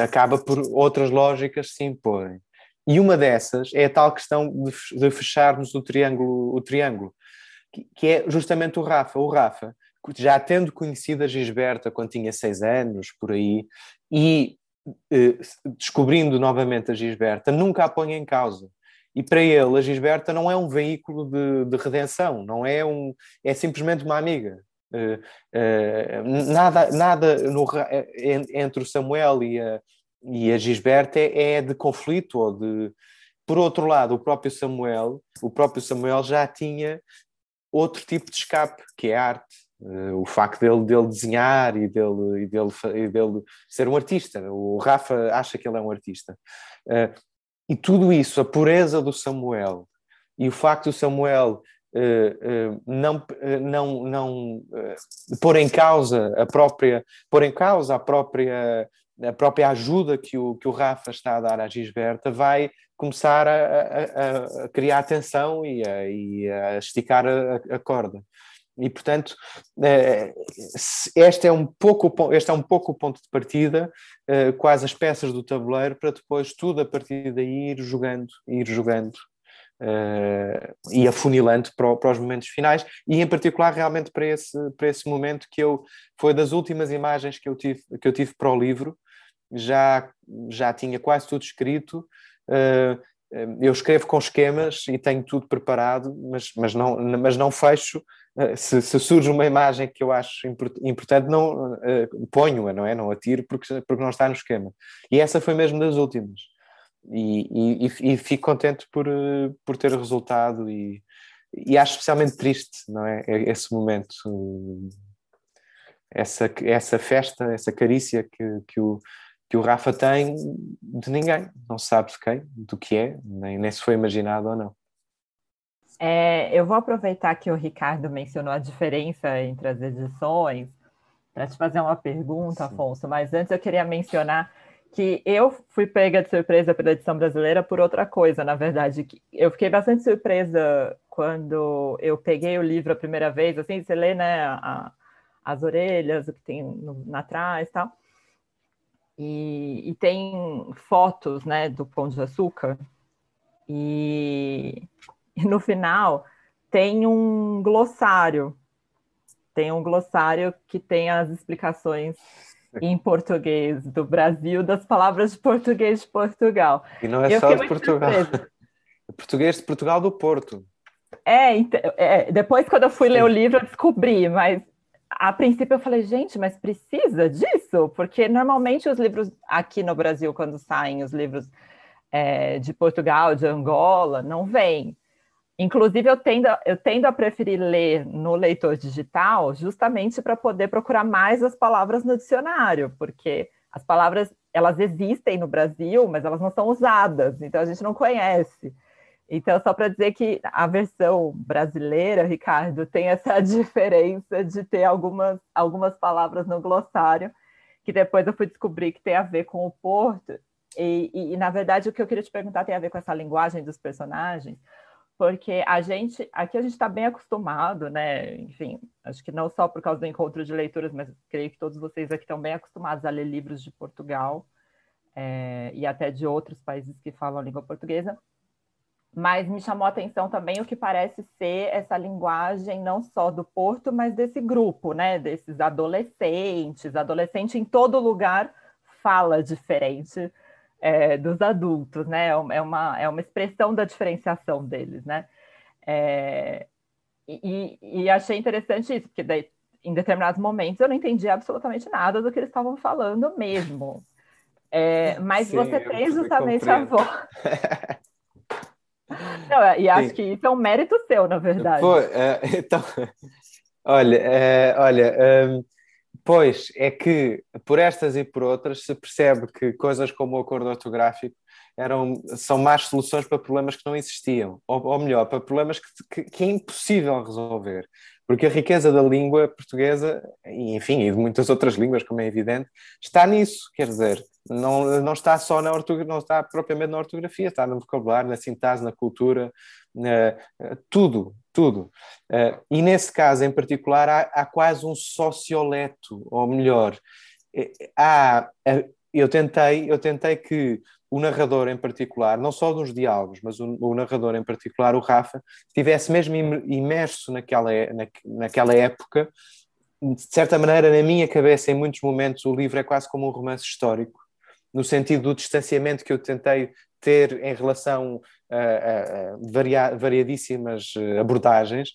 acaba por outras lógicas se imporem. E uma dessas é a tal questão de, fecharmos o triângulo, o triângulo que, é justamente o Rafa. O Rafa, já tendo conhecido a Gisberta quando tinha seis anos, por aí, e eh, descobrindo novamente a Gisberta, nunca a põe em causa. E para ele, a Gisberta não é um veículo de, de redenção, não é um, é simplesmente uma amiga. Uh, uh, nada nada no, entre o Samuel e a, e a Gisberta é, é de conflito ou de por outro lado o próprio Samuel o próprio Samuel já tinha outro tipo de escape que é a arte. Uh, o facto dele, dele desenhar e dele, e, dele, e dele ser um artista. O Rafa acha que ele é um artista. Uh, e tudo isso a pureza do Samuel e o facto do Samuel uh, não, não, não pôr em causa a própria, pôr em causa a própria a própria ajuda que o, que o Rafa está a dar à Gisberta vai começar a, a, a criar tensão e a, e a esticar a, corda. E, portanto, eh, este é um pouco, este é um pouco o ponto de partida, eh, quase as peças do tabuleiro, para depois tudo a partir daí ir jogando, ir jogando Uh, e afunilante para, para, os momentos finais e em particular realmente para esse, para esse momento que eu foi das últimas imagens que eu tive que eu tive para o livro já, já tinha quase tudo escrito. Uh, eu escrevo com esquemas e tenho tudo preparado, mas, mas, não, mas não fecho. Uh, se, se, surge uma imagem que eu acho importante, não ponho-a, não é? Não a tiro porque, porque não está no esquema. E essa foi mesmo das últimas. e, e, e, fico contente por, por ter resultado e, e acho especialmente triste, não é? Esse momento, essa, essa festa, essa carícia que, que, o, que o Rafa tem de ninguém, não sabe de quem, do que é, nem, nem se foi imaginado ou não. É, eu vou aproveitar que o Ricardo mencionou a diferença entre as edições para te fazer uma pergunta, Afonso, mas antes eu queria mencionar que eu fui pega de surpresa pela edição brasileira por outra coisa, na verdade. Eu fiquei bastante surpresa quando eu peguei o livro a primeira vez, assim, você lê, né, a, as orelhas, o que tem no, na trás e tal. E, e, tem fotos, né, do Pão de Açúcar. E, e no final tem um glossário. Tem um glossário que tem as explicações em português do Brasil das palavras de português de Portugal. E não é eu só de Portugal. É português de Portugal do Porto. É, é, depois quando eu fui ler o livro eu descobri, mas a princípio eu falei, gente, mas precisa disso? Porque normalmente os livros aqui no Brasil, quando saem os livros é, de Portugal, de Angola, não vêm. Inclusive, eu tendo, eu tendo a preferir ler no leitor digital justamente para poder procurar mais as palavras no dicionário, porque as palavras elas existem no Brasil, mas elas não são usadas, então a gente não conhece. Então, só para dizer que a versão brasileira, Ricardo, tem essa diferença de ter algumas, algumas palavras no glossário, que depois eu fui descobrir que tem a ver com o Porto. E, e, e, na verdade, o que eu queria te perguntar tem a ver com essa linguagem dos personagens, porque a gente, aqui a gente está bem acostumado, né? Enfim, acho que não só por causa do encontro de leituras, mas creio que todos vocês aqui estão bem acostumados a ler livros de Portugal é, e até de outros países que falam a língua portuguesa. Mas me chamou a atenção também o que parece ser essa linguagem não só do Porto, mas desse grupo, né? Desses adolescentes. Adolescente em todo lugar fala diferente é, dos adultos, né? É uma, é uma expressão da diferenciação deles, né? É, e, e, achei interessante isso, porque daí, em determinados momentos eu não entendi absolutamente nada do que eles estavam falando mesmo. É, mas Sim, você tem justamente a voz. não, e acho Sim. que isso é um mérito seu, na verdade. Pô, é, então, olha, é, olha. Um Pois, é que por estas e por outras se percebe que coisas como o acordo ortográfico eram, são más soluções para problemas que não existiam, ou, ou melhor, para problemas que, que, que, é impossível resolver. Porque a riqueza da língua portuguesa, enfim, e de muitas outras línguas, como é evidente, está nisso, quer dizer, não, não está só na ortografia, não está propriamente na ortografia, está no vocabulário, na sintase, na cultura, uh, tudo, tudo. Uh, e nesse caso em particular há, há, quase um socioleto, ou melhor, eh, há, eu tentei, eu tentei que o narrador em particular, não só nos diálogos, mas o, o narrador em particular, o Rafa, estivesse mesmo imerso naquela, na, naquela época. De certa maneira, na minha cabeça, em muitos momentos, o livro é quase como um romance histórico, no sentido do distanciamento que eu tentei ter em relação a, a varia, variadíssimas eh, abordagens,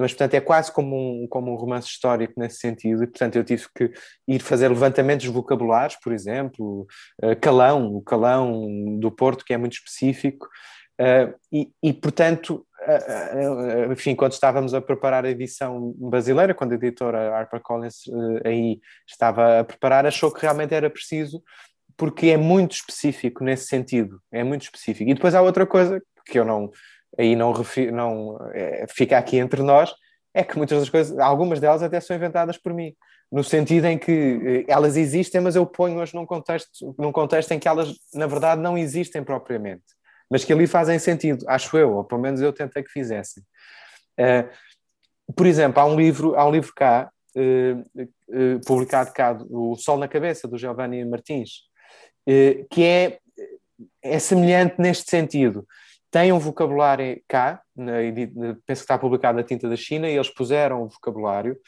mas portanto é quase como um, como um romance histórico nesse sentido, e portanto eu tive que ir fazer levantamentos vocabulares, por exemplo, uh, calão, o calão do Porto, que é muito específico, uh, e, e, portanto, uh, enfim, quando estávamos a preparar a edição brasileira, quando a editora HarperCollins aí estava a preparar, achou que realmente era preciso porque é muito específico nesse sentido, é muito específico. E depois há outra coisa que eu não, aí não, não é, fica aqui entre nós, é que muitas das coisas, algumas delas até são inventadas por mim, no sentido em que eh, elas existem, mas eu ponho-as num contexto, num contexto em que elas, na verdade, não existem propriamente, mas que ali fazem sentido, acho eu, ou pelo menos eu tentei que fizessem. Uh, por exemplo, há um livro, há um livro cá, uh, uh, publicado cá, O Sol na Cabeça, do Giovanni Martins, que é, é semelhante neste sentido. Tem um vocabulário cá, na, penso que está publicado na Tinta da China, e eles puseram o vocabulário,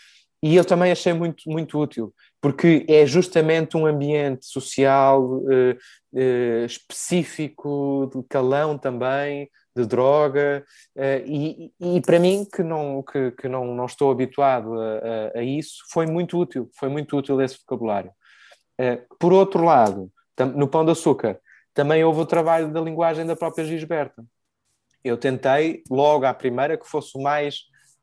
e eu também achei muito, muito útil, porque é justamente um ambiente social eh, eh, específico, de calão também, de droga, eh, e, e, para mim, que não, que, que não, não estou habituado a, a, a, isso, foi muito útil, foi muito útil esse vocabulário. Por outro lado, no Pão de Açúcar, também houve o trabalho da linguagem da própria Gisberta. Eu tentei, logo à primeira, que fosse o mais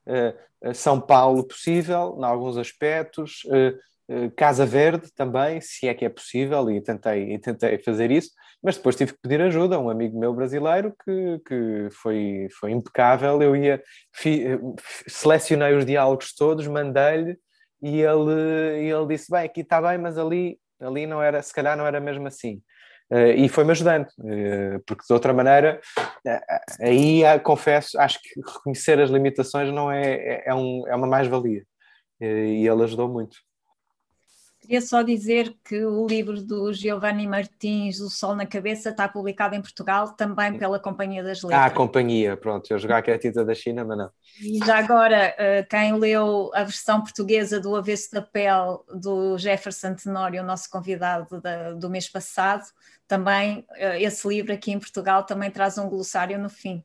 uh, São Paulo possível, em alguns aspectos, uh, uh, Casa Verde também, se é que é possível, e tentei, e tentei fazer isso, mas depois tive que pedir ajuda a um amigo meu brasileiro que, que foi, foi impecável. Eu ia, fi, selecionei os diálogos todos, mandei-lhe, e ele, ele disse: Bem, aqui está bem, mas ali, ali não era, se calhar não era mesmo assim. Uh, e foi-me ajudando, uh, porque de outra maneira, uh, aí confesso, acho que reconhecer as limitações não é, é, é um, é uma mais-valia. e ele ajudou muito. Queria só dizer que o livro do Giovanni Martins, O Sol na Cabeça, está publicado em Portugal também pela Companhia das Letras. Ah, a Companhia, pronto, eu jogar que é a tinta da China, mas não. E já agora, eh, quem leu a versão portuguesa do Avesso da Pele do Jefferson Tenório, o nosso convidado da, do mês passado, também eh, esse livro aqui em Portugal também traz um glossário no fim.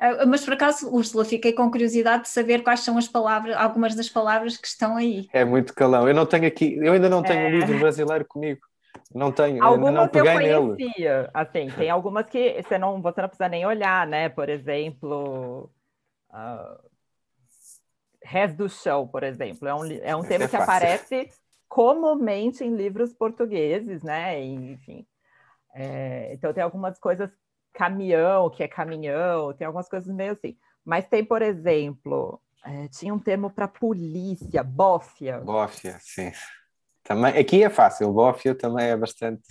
Ah, mas por acaso, Úrsula, fiquei com curiosidade de saber quais são as palavras, algumas das palavras que estão aí. É muito calão. Eu não tenho aqui, eu ainda não tenho é... um livro brasileiro comigo. Não tenho, algumas não peguei eu conhecia, nele. Assim, tem algumas que você não, você não precisa nem olhar, né? Por exemplo, uh, Res do Chão, por exemplo, é um, é um tema é que aparece comumente em livros portugueses, né? Enfim. É, então tem algumas coisas caminhão, que é caminhão, tem algumas coisas meio assim. Mas tem, por exemplo, é, tinha um termo para polícia, bófia. Bófia, sim. Também, aqui é fácil, bófia também é bastante.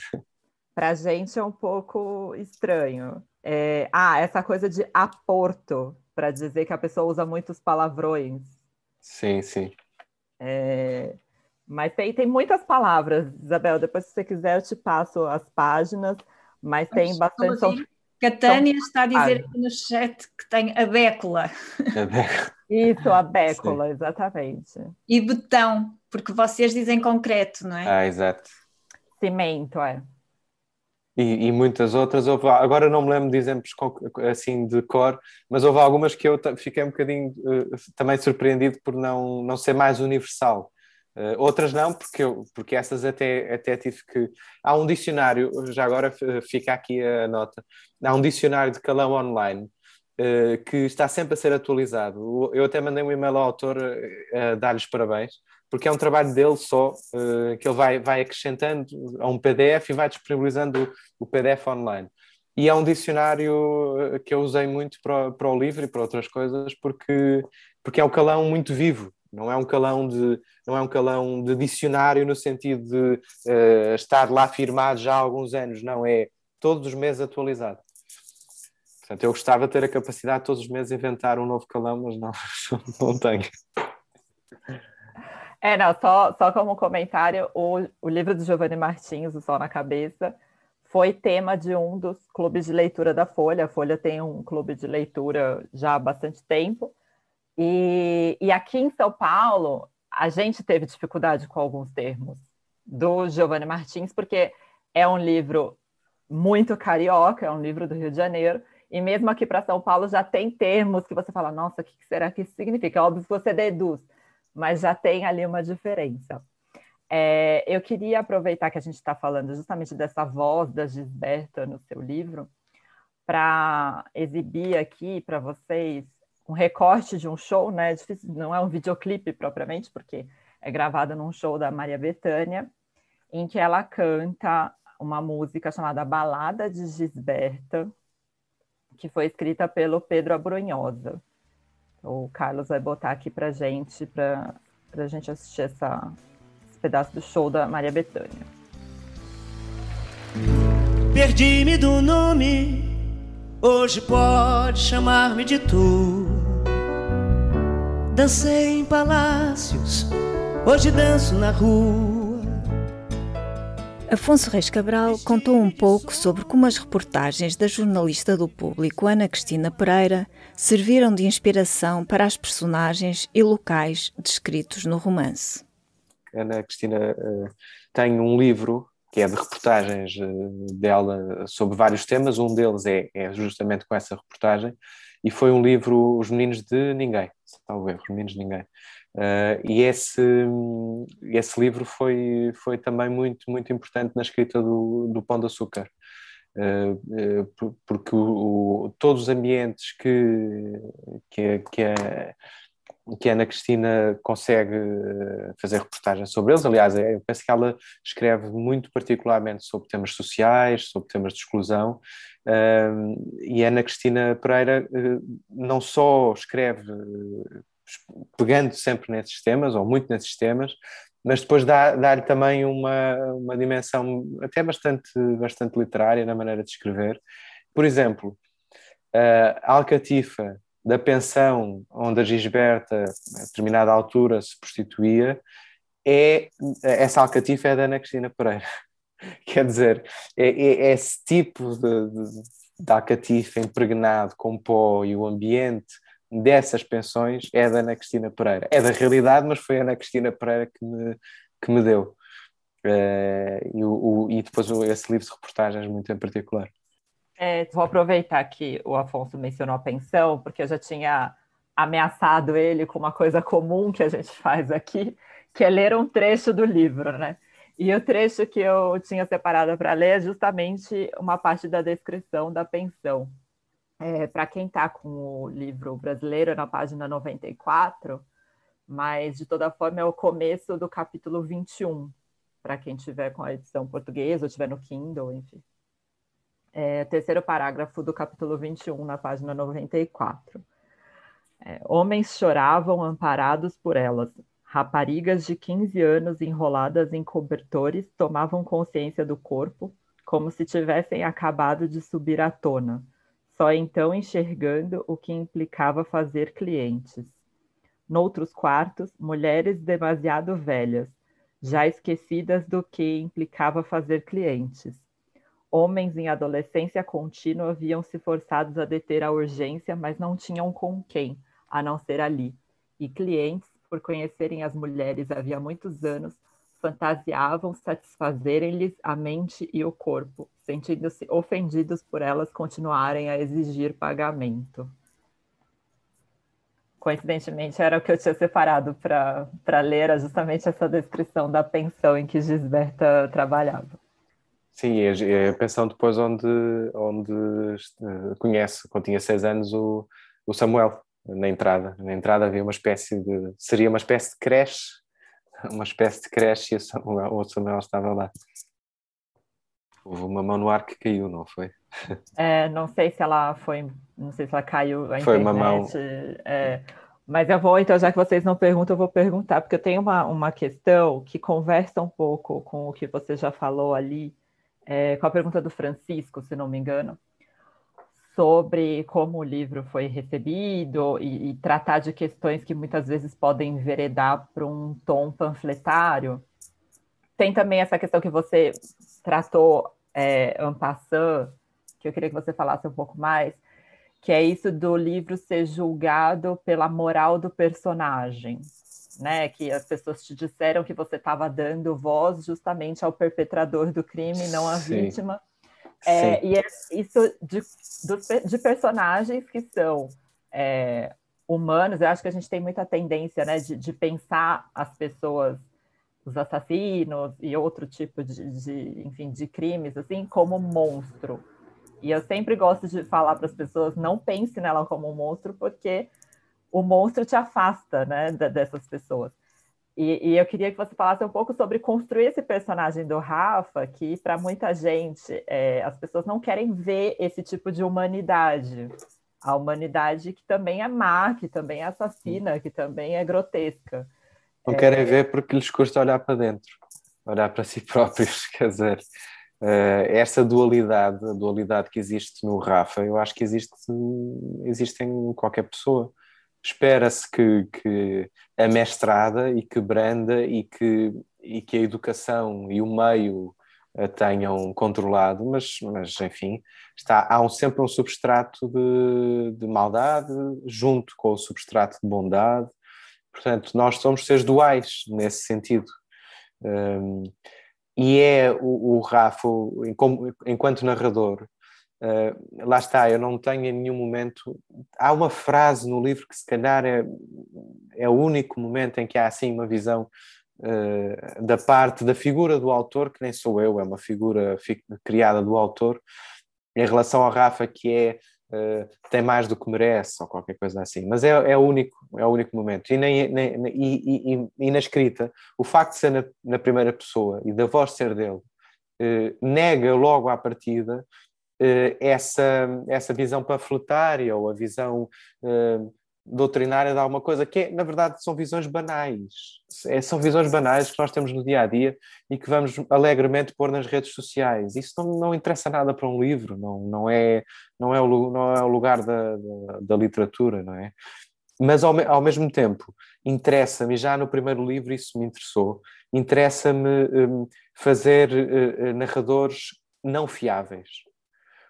Para a gente é um pouco estranho. É, ah, essa coisa de aporto, para dizer que a pessoa usa muitos palavrões. Sim, sim. É, mas tem, tem muitas palavras, Isabel. Depois, se você quiser, eu te passo as páginas. Mas tem bastante. Catânia então, está a dizer aqui no chat que tem a bécula. Isso, a bécula, Sim. exatamente. E betão, porque vocês dizem concreto, não é? Ah, exato. Cimento, é. E, e, muitas outras. Houve, agora não me lembro de exemplos assim de cor, mas houve algumas que eu fiquei um bocadinho uh, também surpreendido por não, não ser mais universal. Uh, outras não, porque, eu, porque essas até, até tive que. Há um dicionário, já agora fica aqui a nota, há um dicionário de calão online uh, que está sempre a ser atualizado. Eu até mandei um e-mail ao autor a dar-lhes parabéns, porque é um trabalho dele só, uh, que ele vai, vai acrescentando a um PDF e vai disponibilizando o, o PDF online. E é um dicionário que eu usei muito para, para o livro e para outras coisas, porque, porque é um calão muito vivo não é um calão de, não é um calão de dicionário no sentido de uh, estar lá firmado já há alguns anos, não, é todos os meses atualizado. Portanto, eu gostava de ter a capacidade de todos os meses inventar um novo calão, mas não, não tenho. É, não, só, só como comentário, o, o livro de Giovanni Martins, O Sol na Cabeça, foi tema de um dos clubes de leitura da Folha. A Folha tem um clube de leitura já há bastante tempo, e, e aqui em São Paulo, a gente teve dificuldade com alguns termos do Giovanni Martins, porque é um livro muito carioca, é um livro do Rio de Janeiro, e mesmo aqui para São Paulo já tem termos que você fala, nossa, o que será que isso significa? É óbvio que você deduz, mas já tem ali uma diferença. É, eu queria aproveitar que a gente está falando justamente dessa voz da Gisberta no seu livro, para exibir aqui para vocês um recorte de um show, né? É não é um videoclipe propriamente, porque é gravado num show da Maria Bethânia, em que ela canta uma música chamada Balada de Gisberta, que foi escrita pelo Pedro Abrunhosa. O Carlos vai botar aqui para gente, para a gente assistir essa, esse pedaço do show da Maria Bethânia. Perdi-me do nome, hoje pode chamar-me de tu. Dancei em palácios, hoje danço na rua. Afonso Reis Cabral contou um pouco sobre como as reportagens da jornalista do público Ana Cristina Pereira serviram de inspiração para as personagens e locais descritos no romance. Ana Cristina uh, tem um livro que é de reportagens uh, dela sobre vários temas, um deles é, é justamente com essa reportagem, e foi um livro Os Meninos de Ninguém, salvo erro, Os Meninos de Ninguém. Uh, e esse, esse livro foi, foi também muito, muito importante na escrita do, do Pão de Açúcar. porque o, o, todos os ambientes que, que, que a que a Ana Cristina consegue fazer reportagens sobre eles. Aliás, eu penso que ela escreve muito particularmente sobre temas sociais, sobre temas de exclusão, e a Ana Cristina Pereira não só escreve pegando sempre nesses temas, ou muito nesses temas, mas depois dá-lhe dá também uma, uma dimensão até bastante, bastante literária na maneira de escrever. Por exemplo, a Alcatifa, da pensão onde a Gisberta, a determinada altura, se prostituía, é, essa alcatifa é da Ana Cristina Pereira. Quer dizer, é, é, é esse tipo de, de, de impregnado com pó e o ambiente dessas pensões é da Ana Cristina Pereira. É da realidade, mas foi a Ana Cristina Pereira que me, que me deu. Uh, e, o, e, depois esse livro de reportagens muito em particular. É, vou aproveitar que o Afonso mencionou a pensão, porque eu já tinha ameaçado ele com uma coisa comum que a gente faz aqui, que é ler um trecho do livro, né? E o trecho que eu tinha separado para ler é justamente uma parte da descrição da pensão. É, para quem está com o livro brasileiro, na página 94, mas de toda forma é o começo do capítulo 21, para quem tiver com a edição portuguesa ou tiver no Kindle, enfim. É, terceiro parágrafo do capítulo 21, na página 94. É, homens choravam amparados por elas. Raparigas de 15 anos enroladas em cobertores tomavam consciência do corpo, como se tivessem acabado de subir à tona só então enxergando o que implicava fazer clientes. Noutros quartos, mulheres demasiado velhas, já esquecidas do que implicava fazer clientes. Homens em adolescência contínua viam-se forçados a deter a urgência, mas não tinham com quem, a não ser ali. E clientes, por conhecerem as mulheres havia muitos anos, fantasiavam satisfazerem-lhes a mente e o corpo, sentindo-se ofendidos por elas continuarem a exigir pagamento. Coincidentemente, era o que eu tinha separado para ler, justamente essa descrição da pensão em que Gisberta trabalhava. Sim, é a pensão depois onde, onde eh, conhece, quando tinha seis anos, o, o Samuel, na entrada. Na entrada havia uma espécie de. seria uma espécie de creche uma espécie de creche e o Samuel, estava lá. Houve uma mão no ar que caiu, não foi? É, não sei se ela foi, não sei se ela caiu. foi internet, uma mão. É, mas eu vou, então, já que vocês não perguntam, eu vou perguntar, porque eu tenho uma, uma questão que conversa um pouco com o que você já falou ali, é, com a pergunta do Francisco, se não me engano, sobre como o livro foi recebido e, e tratar de questões que muitas vezes podem enveredar para um tom panfletário. Tem também essa questão que você tratou é, en passant, que eu queria que você falasse um pouco mais, que é isso do livro ser julgado pela moral do personagem, né? Que as pessoas te disseram que você estava dando voz justamente ao perpetrador do crime, não à Sim. vítima. É, e é isso de, de personagens que são é, humanos, eu acho que a gente tem muita tendência né, de, de pensar as pessoas, os assassinos e outro tipo de, de, enfim, de crimes, assim, como monstro. E eu sempre gosto de falar para as pessoas, não pense nela como um monstro, porque o monstro te afasta né, dessas pessoas. E, e, eu queria que você falasse um pouco sobre construir esse personagem do Rafa, que para muita gente é, as pessoas não querem ver esse tipo de humanidade. A humanidade que também é má, que também é assassina, que também é grotesca. Não é... querem ver porque lhes custa olhar para dentro, olhar para si próprios, quer dizer. Uh, essa dualidade, a dualidade que existe no Rafa, eu acho que existe, existe em qualquer pessoa espera-se que, que a mestrada e que Branda e que, e que a educação e o meio a tenham controlado, mas, mas enfim, está, há um, sempre um substrato de, de maldade junto com o substrato de bondade. Portanto, nós somos seres duais nesse sentido. Um, e é o, o Rafa, enquanto narrador, Uh, lá está, eu não tenho em nenhum momento. Há uma frase no livro que, se calhar, é, é o único momento em que há assim uma visão uh, da parte da figura do autor, que nem sou eu, é uma figura fi criada do autor, em relação ao Rafa, que é uh, tem mais do que merece, ou qualquer coisa assim. Mas é, é, o, único, é o único momento. E, nem, nem, e, e, e na escrita, o facto de ser na, na primeira pessoa e da voz ser dele, nega logo à partida essa, essa visão panfletária ou a visão doutrinária de alguma coisa, que é, na verdade são visões banais. É, são visões banais que nós temos no dia a dia e que vamos alegremente pôr nas redes sociais. Isso não, não interessa nada para um livro, não, não, é, não, é, o, não é o lugar da, da, da literatura, não é? Mas ao, ao mesmo tempo, interessa-me, já no primeiro livro isso me interessou, interessa-me um, fazer uh, narradores não fiáveis.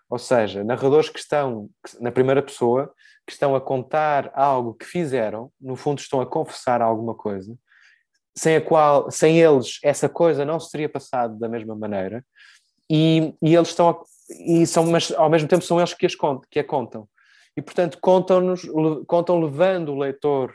Ou seja, narradores que estão na primeira pessoa, que estão a contar algo que fizeram, no fundo estão a confessar alguma coisa, sem a qual, sem eles, essa coisa não se teria passado da mesma maneira, e, e eles estão a, e são, mas ao mesmo tempo são eles que, as contam, que a contam. E portanto contam-nos, contam levando o leitor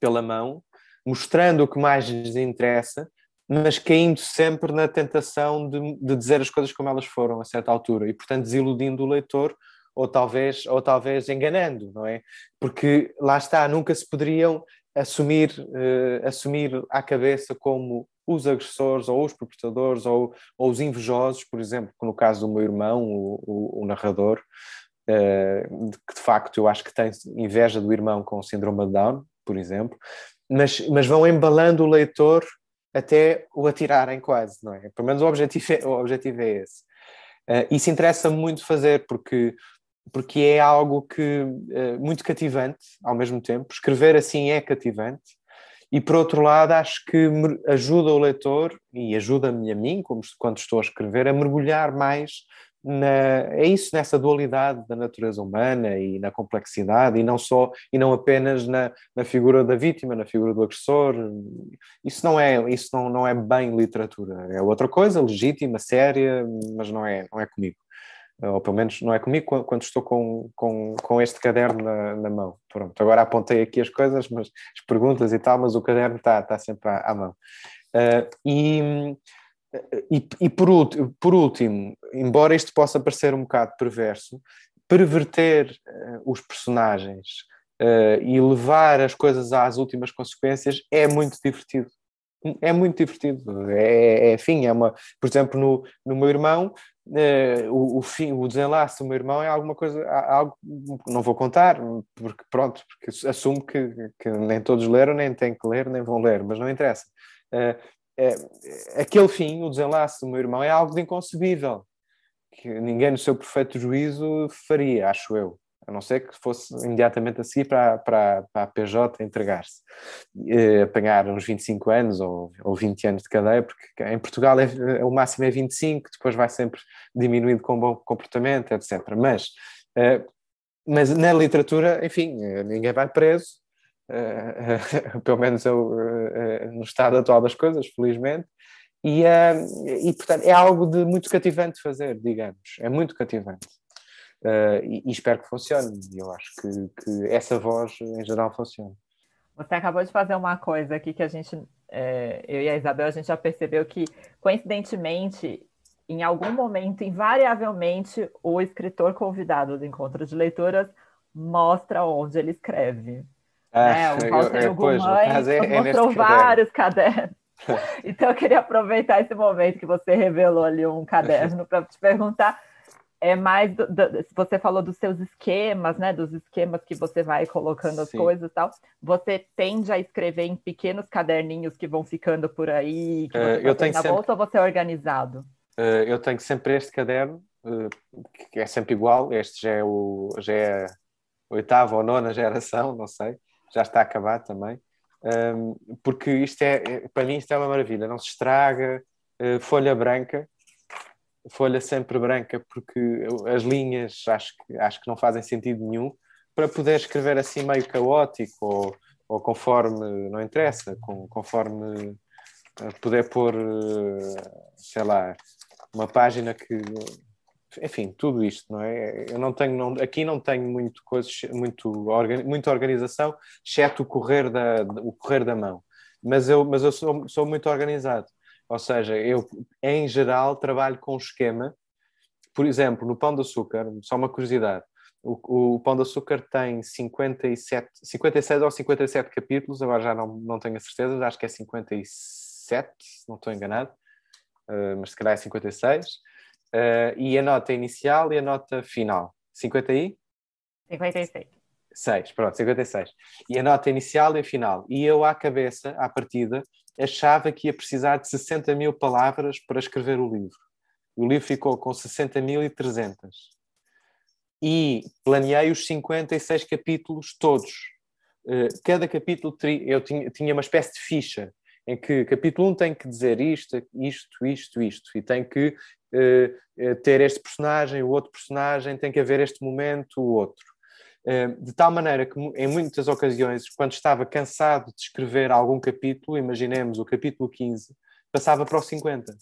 pela mão, mostrando o que mais lhes interessa, mas caindo sempre na tentação de, de dizer as coisas como elas foram a certa altura, e portanto desiludindo o leitor ou talvez, ou talvez enganando, não é? Porque lá está, nunca se poderiam assumir, uh, assumir à cabeça como os agressores ou os perpetradores ou, ou os invejosos, por exemplo, no caso do meu irmão, o, o, o narrador, uh, que de facto eu acho que tem inveja do irmão com síndrome de Down, por exemplo, mas, mas vão embalando o leitor até o atirarem quase, não é? Pelo menos o objetivo é, o objetivo é esse. Uh, isso interessa muito fazer porque porque é algo que uh, muito cativante ao mesmo tempo. Escrever assim é cativante. E por outro lado, acho que ajuda o leitor e ajuda-me a mim, como quando estou a escrever, a mergulhar mais na, é isso nessa dualidade da natureza humana e na complexidade e não só e não apenas na, na figura da vítima, na figura do agressor. Isso não é isso não, não é bem literatura. É outra coisa, legítima, séria, mas não é não é comigo ou pelo menos não é comigo quando estou com, com, com este caderno na, na, mão. Pronto, agora apontei aqui as coisas, mas as perguntas e tal, mas o caderno está, está sempre à, à mão. Uh, e, e, e por, por, último, embora isto possa parecer um bocado perverso, perverter uh, os personagens uh, e levar as coisas às últimas consequências é muito divertido é muito divertido. É, é, enfim, é uma, por exemplo, no, no meu irmão, eh, o, o, fim, o desenlace do meu irmão é alguma coisa, algo não vou contar, porque pronto, porque assumo que, que nem todos leram, nem têm que ler, nem vão ler, mas não interessa. Eh, é, aquele fim, o desenlace do meu irmão, é algo de inconcebível, que ninguém no seu perfeito juízo faria, acho eu a não ser que fosse imediatamente a seguir para, para, para a PJ entregar-se, eh, apanhar uns 25 anos ou, ou 20 anos de cadeia, porque em Portugal é, é, o máximo é 25, depois vai sempre diminuindo com bom comportamento, etc. Mas, eh, mas na literatura, enfim, eh, ninguém vai preso, pelo menos eu, eh, no estado atual das coisas, felizmente, e, e portanto é algo de muito cativante fazer, digamos, é muito cativante. E, e, espero que funcione. Eu acho que, que, essa voz, em geral, funciona. Você acabou de fazer uma coisa aqui que a gente, é, eu e a Isabel, a gente já percebeu que, coincidentemente, em algum momento, invariavelmente, o escritor convidado do encontro de leituras mostra onde ele escreve. Ah, né? O Walter Gumães é, mostrou é vários cadernos. então, eu queria aproveitar esse momento que você revelou ali um caderno para te perguntar é mais do, do, você falou dos seus esquemas, né? Dos esquemas que você vai colocando as Sim. coisas e tal. Você tende a escrever em pequenos caderninhos que vão ficando por aí, que você uh, eu tenho na sempre... bolsa, ou você é organizado? Uh, eu tenho sempre este caderno, uh, que é sempre igual. Este já é o já é oitava ou nona geração, não sei. Já está acabado também. Um, porque isto é, para mim, isto é uma maravilha. Não se estraga, folha branca folha sempre branca, porque as linhas acho que, acho que não fazem sentido nenhum, para poder escrever assim meio caótico ou, ou conforme, não interessa, com, conforme eh, poder pôr, eh, sei lá, uma página que. Enfim, tudo isto, não é? Eu não tenho, não, aqui não tenho muito coisas, muito, muita organização, exceto o correr da, o correr da mão. Mas eu, mas eu sou, sou muito organizado. Ou seja, eu, em geral, trabalho com um esquema por exemplo, no Pão de Açúcar, só uma curiosidade, o, o Pão de Açúcar tem 57, 56 ou 57 capítulos, agora já não, não tenho a certeza, acho que é 57, se não estou enganado, uh, mas se calhar é 56. Uh, e a nota inicial e a nota final. 50 aí? 56. 6, pronto, 56. E a nota inicial e a final. E eu, à cabeça, à partida, achava que ia precisar de 60 mil palavras para escrever o livro. O livro ficou com 60.300. E planeei os 56 capítulos todos. Eh, cada capítulo eu tinha, tinha uma espécie de ficha em que capítulo 1 tem que dizer isto, isto, isto, isto, e tem que uh, ter este personagem, o outro personagem, tem que haver este momento, o outro. Uh, de tal maneira que, em muitas ocasiões, quando estava cansado de escrever algum capítulo, imaginemos o capítulo 15, passava para o 50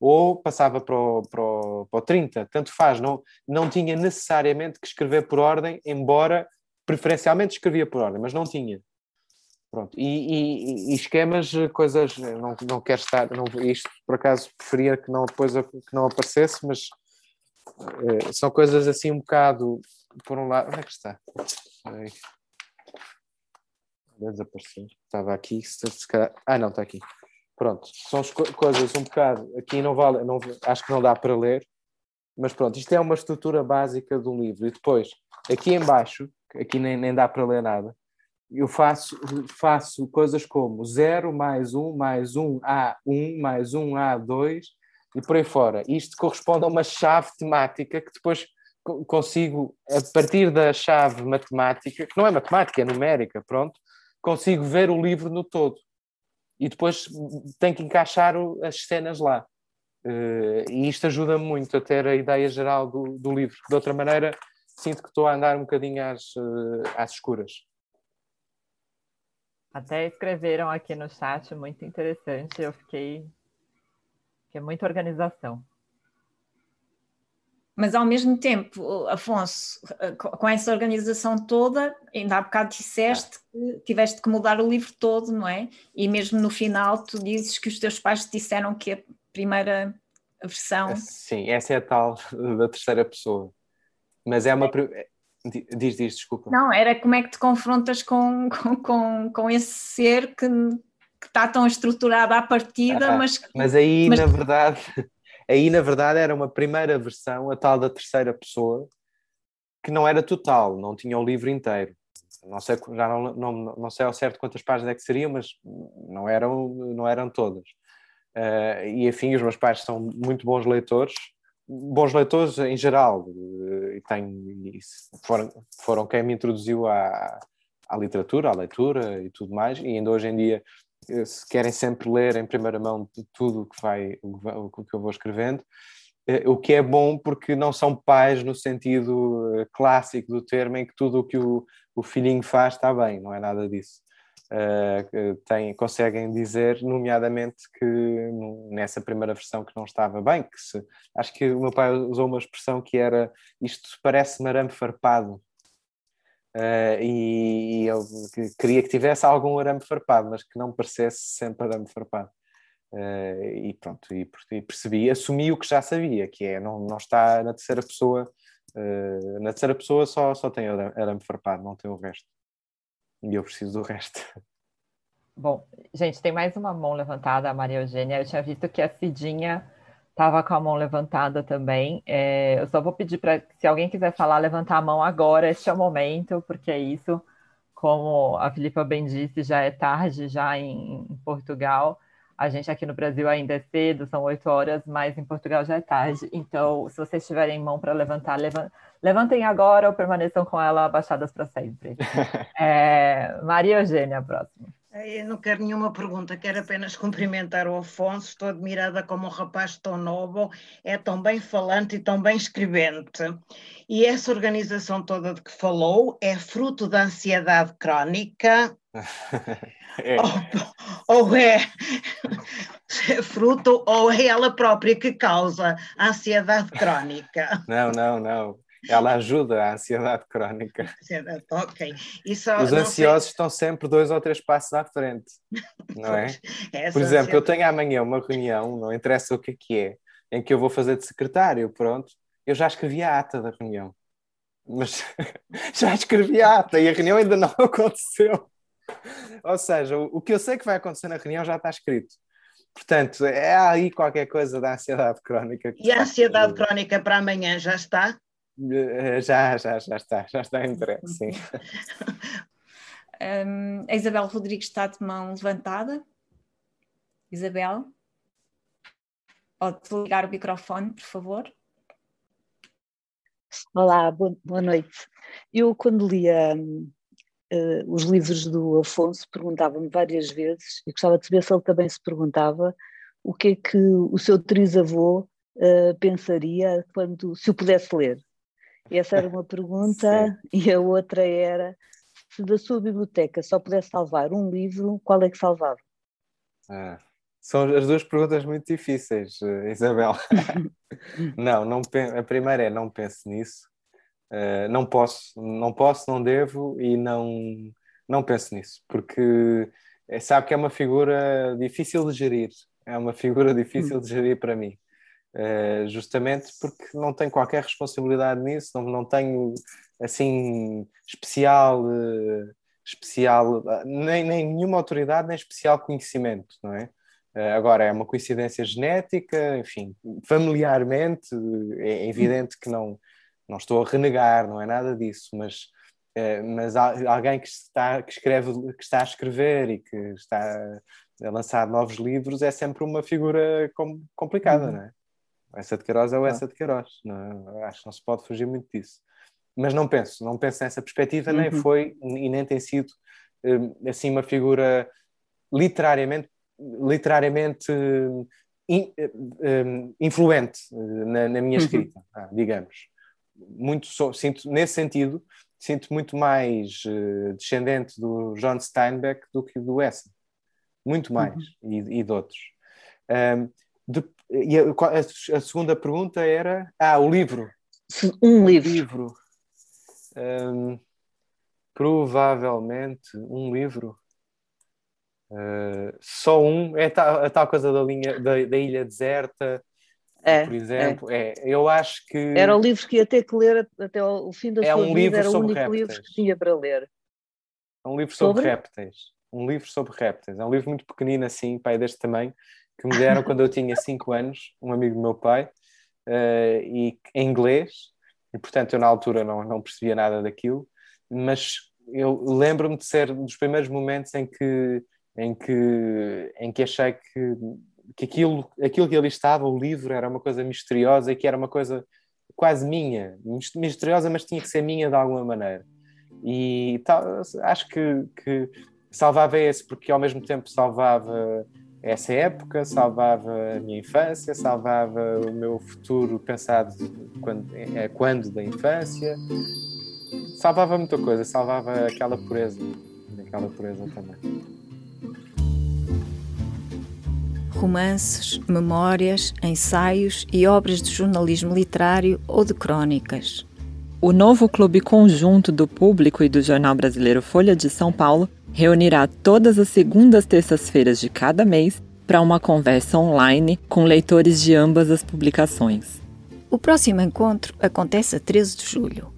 ou passava para o, para o, para o 30, tanto faz, não, não tinha necessariamente que escrever por ordem, embora preferencialmente escrevia por ordem, mas não tinha. Pronto. E, e, e esquemas, coisas, não, não quero estar, não, isto por acaso preferia que não depois que não aparecesse, mas eh, são coisas assim um bocado, por um lado, onde é que está? Desapareceu. Estava aqui, se, se calhar... ah não, está aqui. Pronto, são coisas um bocado, aqui não vale, não, acho que não dá para ler, mas pronto, isto é uma estrutura básica do livro. E depois, aqui embaixo, aqui nem, nem dá para ler nada, eu faço, faço coisas como 0 mais 1 mais 1 A1 mais 1 A2 e por aí fora. Isto corresponde a uma chave temática que depois consigo, a partir da chave matemática, que não é matemática, é numérica, pronto, consigo ver o livro no todo e depois tem que encaixar as cenas lá. Uh, e isto ajuda muito a ter a ideia geral do, do, livro. De outra maneira, sinto que estou a andar um bocadinho às, uh, às escuras. Até escreveram aqui no chat, muito interessante. Eu fiquei. que é muita organização. Mas ao mesmo tempo, Afonso, com essa organização toda, ainda há bocado disseste que tiveste que mudar o livro todo, não é? E mesmo no final tu dizes que os teus pais te disseram que a primeira versão. Sim, essa é a tal da terceira pessoa. Mas é uma. Diz, diz, desculpa. Não, era como é que te confrontas com, com, com, com esse ser que, que está tão estruturado à partida, ah, mas. Mas aí, mas... na verdade. Aí, na verdade, era uma primeira versão, a tal da terceira pessoa, que não era total, não tinha o livro inteiro. Não sei, já não, não, não sei ao certo quantas páginas é que seriam, mas não eram, não eram todas. Uh, e enfim, os meus pais são muito bons leitores, bons leitores em geral, e, têm, e foram, foram quem me introduziu à, à literatura, à leitura e tudo mais, e ainda hoje em dia eh, se querem sempre ler em primeira mão tudo o que, vai, o que eu vou escrevendo, eh, o que é bom porque não são pais no sentido eh, clássico do termo, em que tudo o que o, o filhinho faz está bem, não é nada disso. Uh, tem, conseguem dizer, nomeadamente, que nessa primeira versão que não estava bem, que se, acho que o meu pai usou uma expressão que era isto parece arame farpado, Uh, e, e, eu queria que tivesse algum arame farpado, mas que não parecesse sempre arame farpado. Uh, e pronto, e, e, percebi, assumi o que já sabia, que é não, não está na terceira pessoa, uh, na terceira pessoa só, só tem arame farpado, não tem o resto. E eu preciso do resto. Bom, gente, tem mais uma mão levantada, a Maria Eugênia. Eu tinha visto que a Cidinha estava com a mão levantada também. É, eu só vou pedir para, se alguém quiser falar, levantar a mão agora, este é o momento, porque é isso. Como a Filipa bem disse, já é tarde, já em, em Portugal. A gente aqui no Brasil ainda é cedo, são oito horas, mas em Portugal já é tarde. Então, se vocês tiverem mão para levantar, levantem agora ou permaneçam com ela abaixadas para sempre. É, Maria Eugênia, próxima. Eu não quero nenhuma pergunta, quero apenas cumprimentar o Afonso. Estou admirada como um rapaz tão novo, é tão bem falante e tão bem escrevente. E essa organização toda de que falou é fruto da ansiedade crónica. é. Ou, ou é, é fruto ou é ela própria que causa a ansiedade crónica? Não, não, não. Ela ajuda a ansiedade crónica. Ok. Só, Os ansiosos sei... estão sempre dois ou três passos à frente, não é? Por exemplo, ansiedade... eu tenho amanhã uma reunião, não interessa o que é que é, em que eu vou fazer de secretário, pronto, eu já escrevi a ata da reunião. Mas já escrevi a ata e a reunião ainda não aconteceu. Ou seja, o, o que eu sei que vai acontecer na reunião já está escrito. Portanto, é aí qualquer coisa da ansiedade crónica. E a ansiedade crónica para amanhã já está? Eh, já, já, já está, já está entregue, sim. um, a Isabel Rodrigues está de mão levantada. Isabel, pode ligar o microfone, por favor. Olá, boa, boa noite. Eu, quando lia uh, os livros do Afonso, perguntava-me várias vezes, e gostava de saber se ele também se perguntava, o que é que o seu trisavô uh, pensaria quando, se o pudesse ler. Essa era uma pergunta, e a outra era: se da sua biblioteca só pudesse salvar um livro, qual é que salvava? Ah, são as duas perguntas muito difíceis, eh, Isabel. não, não, a primeira é não pense nisso. Uh, não posso, não posso, não devo e não, não penso nisso, porque é, sabe que é uma figura difícil de gerir, é uma figura difícil de gerir para mim. Uh, justamente porque não tenho qualquer responsabilidade nisso, não, não tenho assim especial, uh, especial nem, nem nenhuma autoridade, nem especial conhecimento, não é? Uh, agora, é uma coincidência genética, enfim, familiarmente, é evidente que não, não estou a renegar, não é nada disso, mas, mas alguém que, está, que, escreve, que está a escrever e que está a lançar novos livros é sempre uma figura complicada, uhum. não é? Essa de Queiroz é o essa de Queiroz. Não, acho que não se pode fugir muito disso. Mas não penso, não penso nessa perspectiva, uhum. nem foi e nem tem sido hum, assim uma figura literariamente, literariamente in, um, influente na, na minha uhum. escrita, uhum. digamos. Muito sinto nesse sentido sinto muito mais uh, descendente do John Steinbeck do que do Essa, muito mais uhum. e, e de outros. Um, de, e a, a, a, segunda pergunta era: Ah, o livro. Um livro. livro. Um, provavelmente um livro. Uh, só um. É tal, a tal coisa da, linha, da, da ilha deserta. É, por exemplo, é. é. eu acho que. Era o livro que ia ter que ler até o fim da é sua um vida, era o único répteis. livro que tinha para ler. É um livro sobre, sobre répteis. Um livro sobre répteis. É um livro muito pequenino, assim, pai, deste tamanho, que me deram quando eu tinha 5 anos, um amigo do meu pai, uh, e em inglês, e portanto eu na altura não, não percebia nada daquilo, mas eu lembro-me de ser um dos primeiros momentos em que, em que, em que achei que, que aquilo, aquilo que ali estava, o livro, era uma coisa misteriosa e que era uma coisa quase minha, misteriosa, mas tinha que ser minha de alguma maneira. E tal, acho que, que salvava esse, porque ao mesmo tempo salvava essa época, salvava a minha infância, salvava o meu futuro pensado quando, é, quando da infância, salvava muita coisa, salvava aquela pureza, aquela pureza também. Romances, memórias, ensaios e obras de jornalismo literário ou de crônicas. O novo clube conjunto do público e do jornal brasileiro Folha de São Paulo reunirá todas as segundas terças-feiras de cada mês para uma conversa online com leitores de ambas as publicações. O próximo encontro acontece a 13 de julho,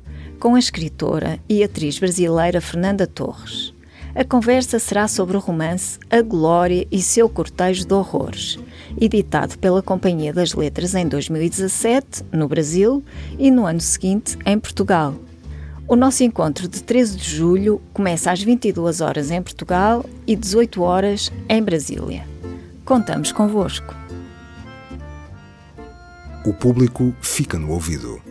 com a escritora e atriz brasileira Fernanda Torres. A conversa será sobre o romance A Glória e seu Cortejo de Horrores, editado pela Companhia das Letras em 2017, no Brasil, e no ano seguinte, em Portugal. O nosso encontro de 13 de julho começa às 22 horas em Portugal e 18 horas em Brasília. Contamos convosco. O público fica no ouvido.